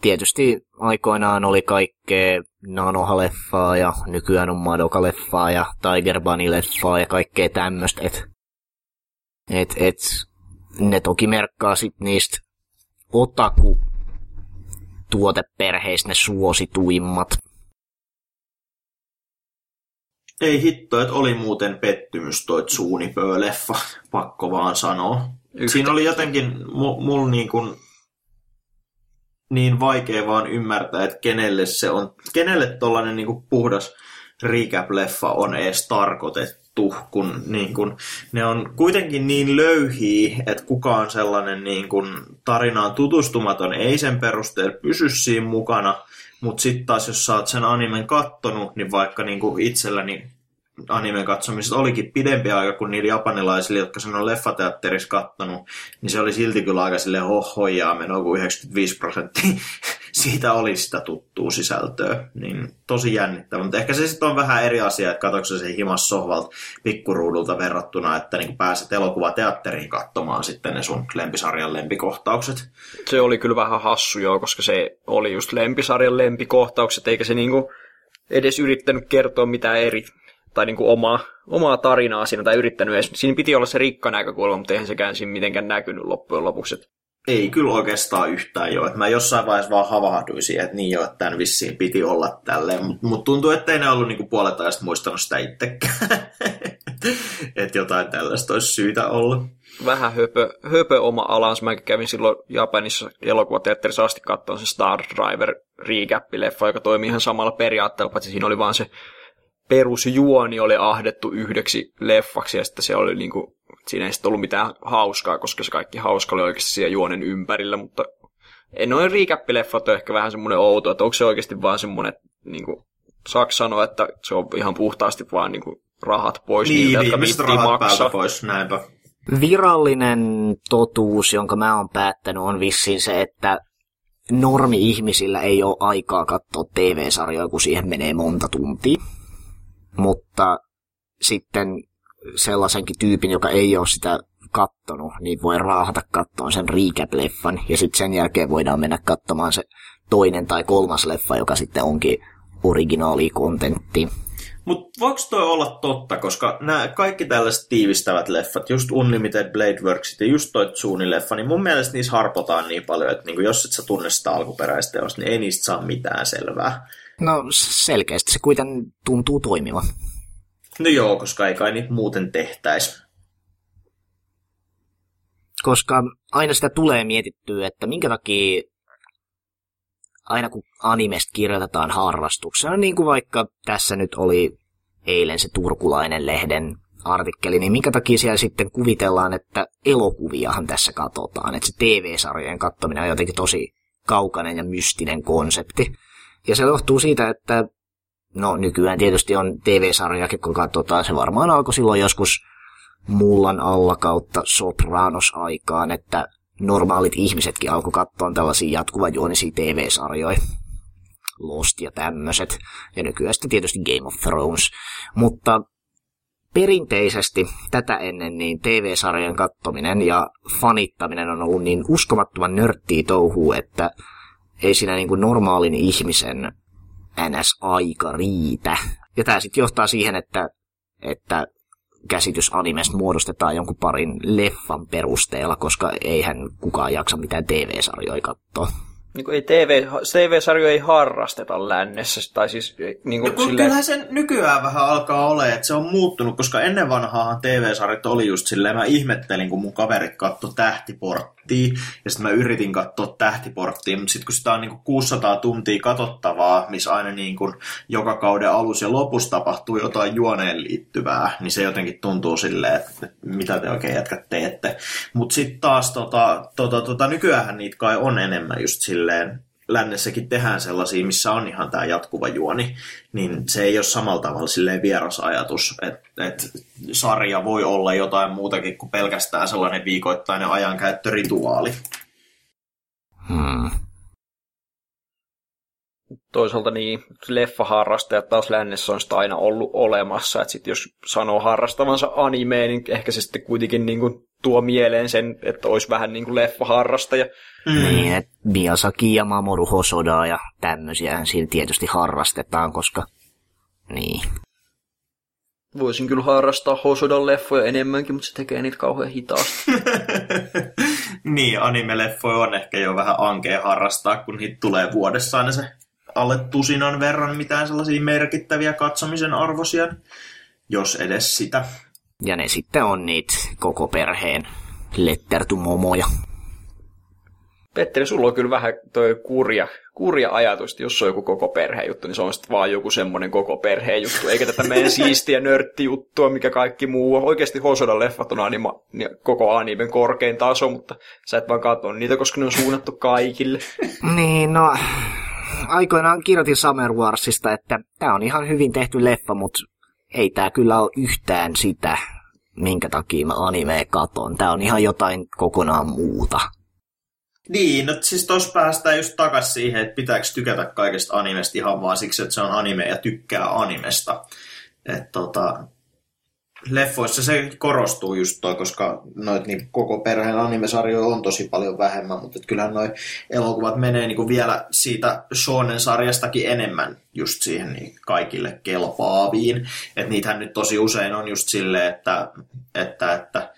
tietysti aikoinaan oli kaikkea Nanoha-leffaa ja nykyään on Madoka-leffaa ja Tiger Bunny-leffaa ja kaikkea tämmöistä. Et, et, et ne toki merkkaa sit niistä otaku tuoteperheistä ne suosituimmat. Ei hitto, että oli muuten pettymys toi Tsunipö-leffa, pakko vaan sanoa. Yhtä. Siinä oli jotenkin mulla mul niin, kun, niin vaikea vaan ymmärtää, että kenelle se on, kenelle tollanen niin puhdas recap-leffa on edes tarkoitettu kun, niin kun ne on kuitenkin niin löyhiä, että kukaan sellainen niin kun, tarinaan tutustumaton ei sen perusteella pysy siinä mukana, mutta sitten taas jos sä oot sen animen kattonut, niin vaikka niin itselläni animen katsomisesta olikin pidempi aika kuin niillä japanilaisilla, jotka sen on leffateatterissa kattonut, niin se oli silti kyllä aika sille hohojaa menoa, kuin 95 prosenttia siitä oli sitä tuttua sisältöä. Niin tosi jännittävä, mutta ehkä se sitten on vähän eri asia, että katsoiko se himas sohvalta pikkuruudulta verrattuna, että niin pääset elokuvateatteriin katsomaan sitten ne sun lempisarjan lempikohtaukset. Se oli kyllä vähän hassu joo, koska se oli just lempisarjan lempikohtaukset, eikä se niinku edes yrittänyt kertoa mitään eri tai niin kuin omaa, omaa tarinaa siinä tai yrittänyt edes. Siinä piti olla se rikka näkökulma, mutta eihän sekään siinä mitenkään näkynyt loppujen lopuksi. Ei kyllä oikeastaan yhtään jo. Mä jossain vaiheessa vaan havahduin siihen, että niin jo, että tämän vissiin piti olla tälleen. Mutta mut tuntuu, että ei ne ollut niinku puolet ajasta muistanut sitä itsekään. että jotain tällaista olisi syytä olla. Vähän höpö, höpö oma alansa. Mä kävin silloin Japanissa elokuvateatterissa asti katsoa se Star Driver recap-leffa, joka toimii ihan samalla periaatteella, paitsi siinä oli vaan se perusjuoni oli ahdettu yhdeksi leffaksi ja sitten se oli niin kuin, siinä ei sitten ollut mitään hauskaa, koska se kaikki hauska oli oikeasti siellä juonen ympärillä, mutta en ole recap-leffat on ehkä vähän semmoinen outo, että onko se oikeasti vaan semmoinen, niin kuin, saako sanoa, että se on ihan puhtaasti vaan niin kuin, rahat pois niin, niiltä, jotka viittiin rahat maksaa. pois, näinpä. Virallinen totuus, jonka mä oon päättänyt, on vissiin se, että normi-ihmisillä ei ole aikaa katsoa TV-sarjoja, kun siihen menee monta tuntia mutta sitten sellaisenkin tyypin, joka ei ole sitä kattonut, niin voi raahata kattoon sen recap-leffan, ja sitten sen jälkeen voidaan mennä katsomaan se toinen tai kolmas leffa, joka sitten onkin originaali kontentti. Mutta voiko toi olla totta, koska nämä kaikki tällaiset tiivistävät leffat, just Unlimited Blade Worksit ja just toi Tsuni-leffa, niin mun mielestä niissä harpotaan niin paljon, että niinku jos et sä tunne sitä alkuperäistä niin ei niistä saa mitään selvää. No selkeästi se kuitenkin tuntuu toimivan. No joo, koska ei kai niitä muuten tehtäisi. Koska aina sitä tulee mietittyä, että minkä takia aina kun animesta kirjoitetaan harrastuksena, niin kuin vaikka tässä nyt oli eilen se turkulainen lehden artikkeli, niin minkä takia siellä sitten kuvitellaan, että elokuviahan tässä katsotaan, että se TV-sarjojen katsominen on jotenkin tosi kaukainen ja mystinen konsepti. Ja se johtuu siitä, että no nykyään tietysti on TV-sarjakin, kun katsotaan, se varmaan alkoi silloin joskus mullan alla kautta Sopranos-aikaan, että normaalit ihmisetkin alkoi katsoa tällaisia jatkuvajuonisia TV-sarjoja. Lost ja tämmöiset. Ja nykyään sitten tietysti Game of Thrones. Mutta perinteisesti tätä ennen niin TV-sarjojen kattominen ja fanittaminen on ollut niin uskomattoman nörttiä touhuu, että ei siinä niin kuin normaalin ihmisen NS-aika riitä. Ja tämä sitten johtaa siihen, että, että käsitys animesta muodostetaan jonkun parin leffan perusteella, koska eihän kukaan jaksa mitään TV-sarjoja katsoa niin kuin ei TV, TV-sarjoja ei harrasteta lännessä. Tai siis, niin kuin no, silleen... Kyllähän se nykyään vähän alkaa olemaan, että se on muuttunut, koska ennen vanhaahan TV-sarjat oli just silleen, mä ihmettelin, kun mun kaverit katsoi tähtiporttia, ja sitten mä yritin katsoa tähtiporttia, mutta sitten kun sitä on niin kuin 600 tuntia katsottavaa, missä aina niin kuin joka kauden alussa ja lopussa tapahtuu jotain juoneen liittyvää, niin se jotenkin tuntuu silleen, että mitä te oikein jätkät teette. Mutta sitten taas tota, tota, tota, nykyään niitä kai on enemmän just silleen lännessäkin tehdään sellaisia, missä on ihan tämä jatkuva juoni, niin se ei ole samalla tavalla silleen vieras ajatus, että et sarja voi olla jotain muutakin kuin pelkästään sellainen viikoittainen ajankäyttörituaali. Hmm. Toisaalta niin, leffaharrastajat taas lännessä on sitä aina ollut olemassa, että sit jos sanoo harrastavansa animeen, niin ehkä se sitten kuitenkin niin kuin tuo mieleen sen, että olisi vähän niin kuin leffaharrastaja. Mm. Niin, että Miyazaki ja Mamoru Hosoda ja tämmöisiä siinä tietysti harrastetaan, koska niin. Voisin kyllä harrastaa Hosodan leffoja enemmänkin, mutta se tekee niitä kauhean hitaasti. niin, anime-leffoja on ehkä jo vähän ankea harrastaa, kun niitä tulee vuodessa aina se alle tusinan verran mitään sellaisia merkittäviä katsomisen arvoisia, jos edes sitä. Ja ne sitten on niitä koko perheen lettertumomoja. Petteri, sulla on kyllä vähän toi kurja, kurja ajatus, että jos on joku koko perhe juttu, niin se on sitten vaan joku semmoinen koko perheen juttu, eikä tätä meidän siistiä nörttijuttua, mikä kaikki muu on. Oikeasti Hosodan leffat on anima, koko animen korkein taso, mutta sä et vaan katso niitä, koska ne on suunnattu kaikille. niin, no aikoinaan kirjoitin Summer Warsista, että tämä on ihan hyvin tehty leffa, mutta ei tämä kyllä ole yhtään sitä, minkä takia mä animea katon. Tämä on ihan jotain kokonaan muuta. Niin, no siis tuossa päästään just takas siihen, että pitääkö tykätä kaikesta animesta ihan vaan siksi, että se on anime ja tykkää animesta. Että tota, leffoissa se korostuu just toi, koska noit niin koko perheen animesarjoja on tosi paljon vähemmän, mutta kyllähän noi elokuvat menee niin vielä siitä Shonen-sarjastakin enemmän just siihen niin kaikille kelpaaviin. Että niitähän nyt tosi usein on just silleen, että, että, että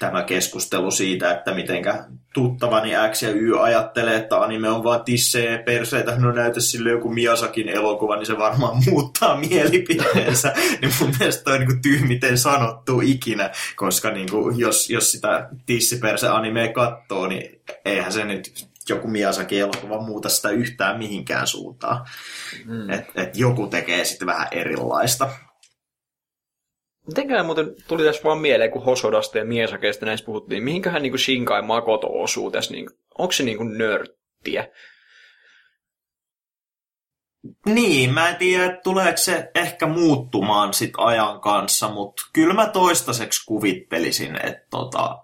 tämä keskustelu siitä, että mitenkä tuttavani X ja Y ajattelee, että anime on vaan tissejä ja perseitä, no näytä sille joku Miasakin elokuva, niin se varmaan muuttaa mielipiteensä. niin mun mielestä toi on niin tyhmiten sanottu ikinä, koska niin kuin, jos, jos sitä tissiperse animea katsoo, niin eihän se nyt joku Miasakin elokuva muuta sitä yhtään mihinkään suuntaan. Mm. Että et joku tekee sitten vähän erilaista. Mitenkään muuten tuli tässä vaan mieleen, kun Hosodasta ja Miesakeista näistä puhuttiin, mihinköhän niin Shinkai Makoto osuu tässä, niin, onko se niin kuin nörttiä? Niin, mä en tiedä, tuleeko se ehkä muuttumaan sit ajan kanssa, mutta kyllä mä toistaiseksi kuvittelisin, että tota,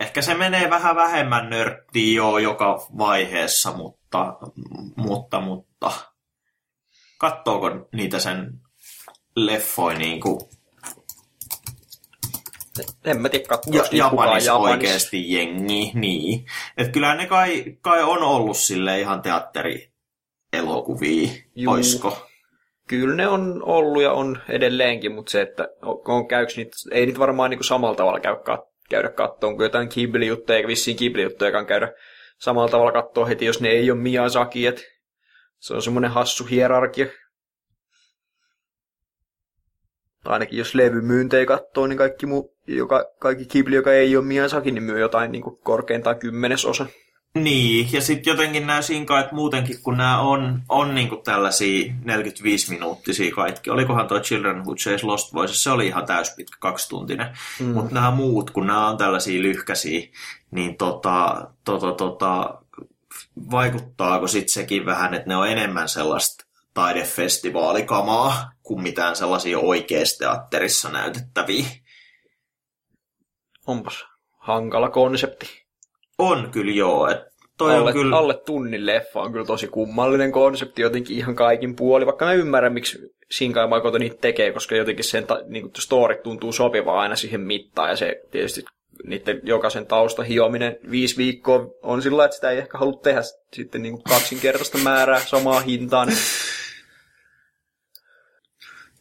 ehkä se menee vähän vähemmän nörttiä jo joka vaiheessa, mutta, mutta, mutta. Kattooko niitä sen leffoi niin kuin en mä tiedä, ja, Japanissa Japanis. oikeasti jengi, niin. Et kyllähän ne kai, kai on ollut sille ihan teatterielokuvia, Juu. oisko? Kyllä ne on ollut ja on edelleenkin, mutta se, että on, käyks niitä, ei niitä varmaan niin kuin samalla tavalla käy, käydä kattoon kuin jotain Ghibli-juttuja, eikä vissiin Ghibli-juttuja käydä samalla tavalla katsoa heti, jos ne ei ole Miyazaki, että se on semmoinen hassu hierarkia. Ainakin jos levymyyntejä katsoo, niin kaikki, muu, joka, kaikki Ghibli, joka ei ole Miyazaki, niin myy jotain niin kuin korkeintaan kymmenesosa. Niin, ja sitten jotenkin nämä sinkait muutenkin, kun nämä on, on niinku tällaisia 45-minuuttisia kaikki. Olikohan tuo Children Who Chase Lost Voices, se oli ihan täyspitkä, kaksituntinen. Mm. Mutta nämä muut, kun nämä on tällaisia lyhkäisiä, niin tota, tota, tota, vaikuttaako sitten sekin vähän, että ne on enemmän sellaista taidefestivaalikamaa kuin mitään sellaisia oikeassa teatterissa näytettäviä? Onpas hankala konsepti. On kyllä joo. Et toi alle, on kyllä... alle tunnin leffa on kyllä tosi kummallinen konsepti jotenkin ihan kaikin puoli, vaikka mä ymmärrän, miksi Shinkai Makoto niitä tekee, koska jotenkin sen niin story tuntuu sopivaa aina siihen mittaan, ja se tietysti niiden jokaisen tausta hiominen viisi viikkoa on sillä että sitä ei ehkä halua tehdä sitten niin kuin kaksinkertaista määrää samaa hintaan.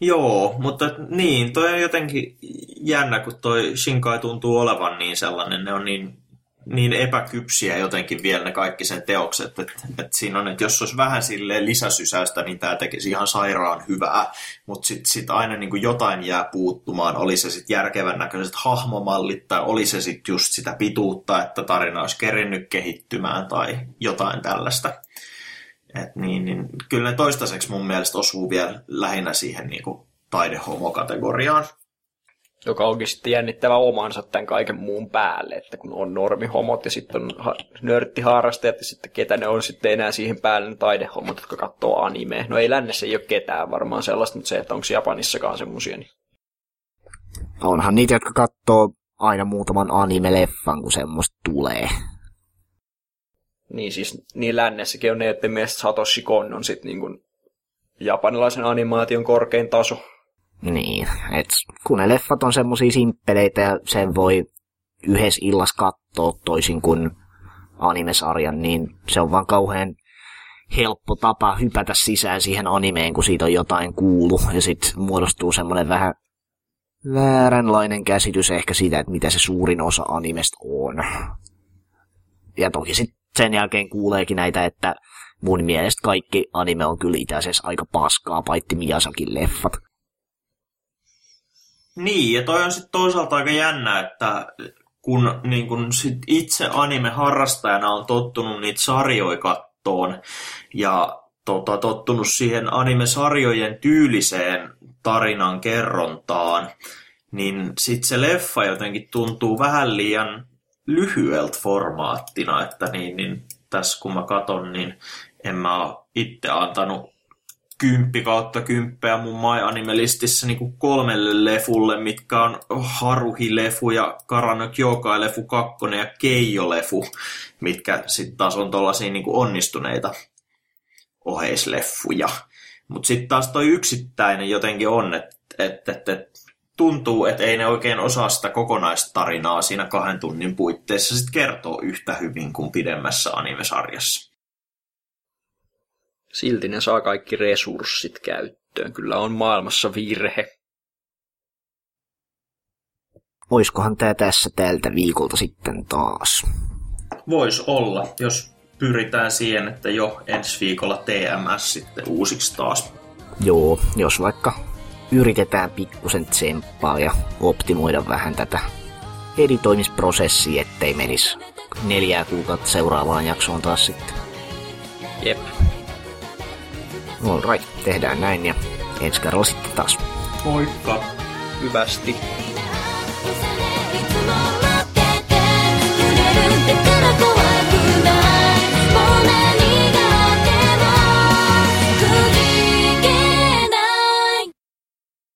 Joo, mutta niin, toi on jotenkin jännä, kun toi Shinkai tuntuu olevan niin sellainen, ne on niin niin epäkypsiä jotenkin vielä ne kaikki sen teokset, että, että siinä on, että jos olisi vähän sille lisäsysäystä, niin tämä tekisi ihan sairaan hyvää, mutta sitten sit aina niin kuin jotain jää puuttumaan, oli se sitten järkevän näköiset hahmomallit tai oli se sitten just sitä pituutta, että tarina olisi kerinnyt kehittymään tai jotain tällaista. Et niin, niin, kyllä ne toistaiseksi mun mielestä osuu vielä lähinnä siihen niin kuin taidehomokategoriaan joka onkin sitten jännittävä omansa tämän kaiken muun päälle, että kun on normihomot ja sitten on nörttiharrastajat ja sitten ketä ne on sitten enää siihen päälle ne taidehomot, jotka katsoo anime. No ei lännessä ei ole ketään varmaan sellaista, mutta se, että onko Japanissakaan semmoisia. Niin... Onhan niitä, jotka katsoo aina muutaman anime-leffan, kun semmoista tulee. Niin siis, niin lännessäkin on ne, että mielestä Satoshi Kon on sitten niin kuin japanilaisen animaation korkein taso. Niin, et kun ne leffat on semmosia simppeleitä ja sen voi yhdessä illas katsoa toisin kuin animesarjan, niin se on vaan kauhean helppo tapa hypätä sisään siihen animeen, kun siitä on jotain kuulu, ja sitten muodostuu semmoinen vähän vääränlainen käsitys ehkä siitä, että mitä se suurin osa animesta on. Ja toki sitten sen jälkeen kuuleekin näitä, että mun mielestä kaikki anime on kyllä itse asiassa aika paskaa, paitsi Miyasakin leffat. Niin, ja toi on sitten toisaalta aika jännä, että kun, niin kun sit itse anime-harrastajana on tottunut niitä sarjoja kattoon ja tota, tottunut siihen anime-sarjojen tyyliseen tarinan kerrontaan, niin sitten se leffa jotenkin tuntuu vähän liian lyhyeltä formaattina, että niin, niin tässä kun mä katon, niin en mä itse antanut kymppi kautta kymppejä mun My Animalistissä niin kolmelle lefulle, mitkä on Haruhi-lefu ja Karano Kyokai-lefu 2 ja Keijo-lefu, mitkä sitten taas on tuollaisia niin onnistuneita oheisleffuja. Mutta sitten taas toi yksittäinen jotenkin on, että et, et, et, tuntuu, että ei ne oikein osaa sitä kokonaistarinaa siinä kahden tunnin puitteissa sit kertoo yhtä hyvin kuin pidemmässä animesarjassa silti ne saa kaikki resurssit käyttöön. Kyllä on maailmassa virhe. Oiskohan tämä tässä tältä viikolta sitten taas? Voisi olla, jos pyritään siihen, että jo ensi viikolla TMS sitten uusiksi taas. Joo, jos vaikka yritetään pikkusen tsemppaa ja optimoida vähän tätä editoimisprosessia, ettei menisi neljää kuukautta seuraavaan jaksoon taas sitten. Jep. All right, tehdään näin ja ensi kerralla sitten taas. Moikka! Hyvästi.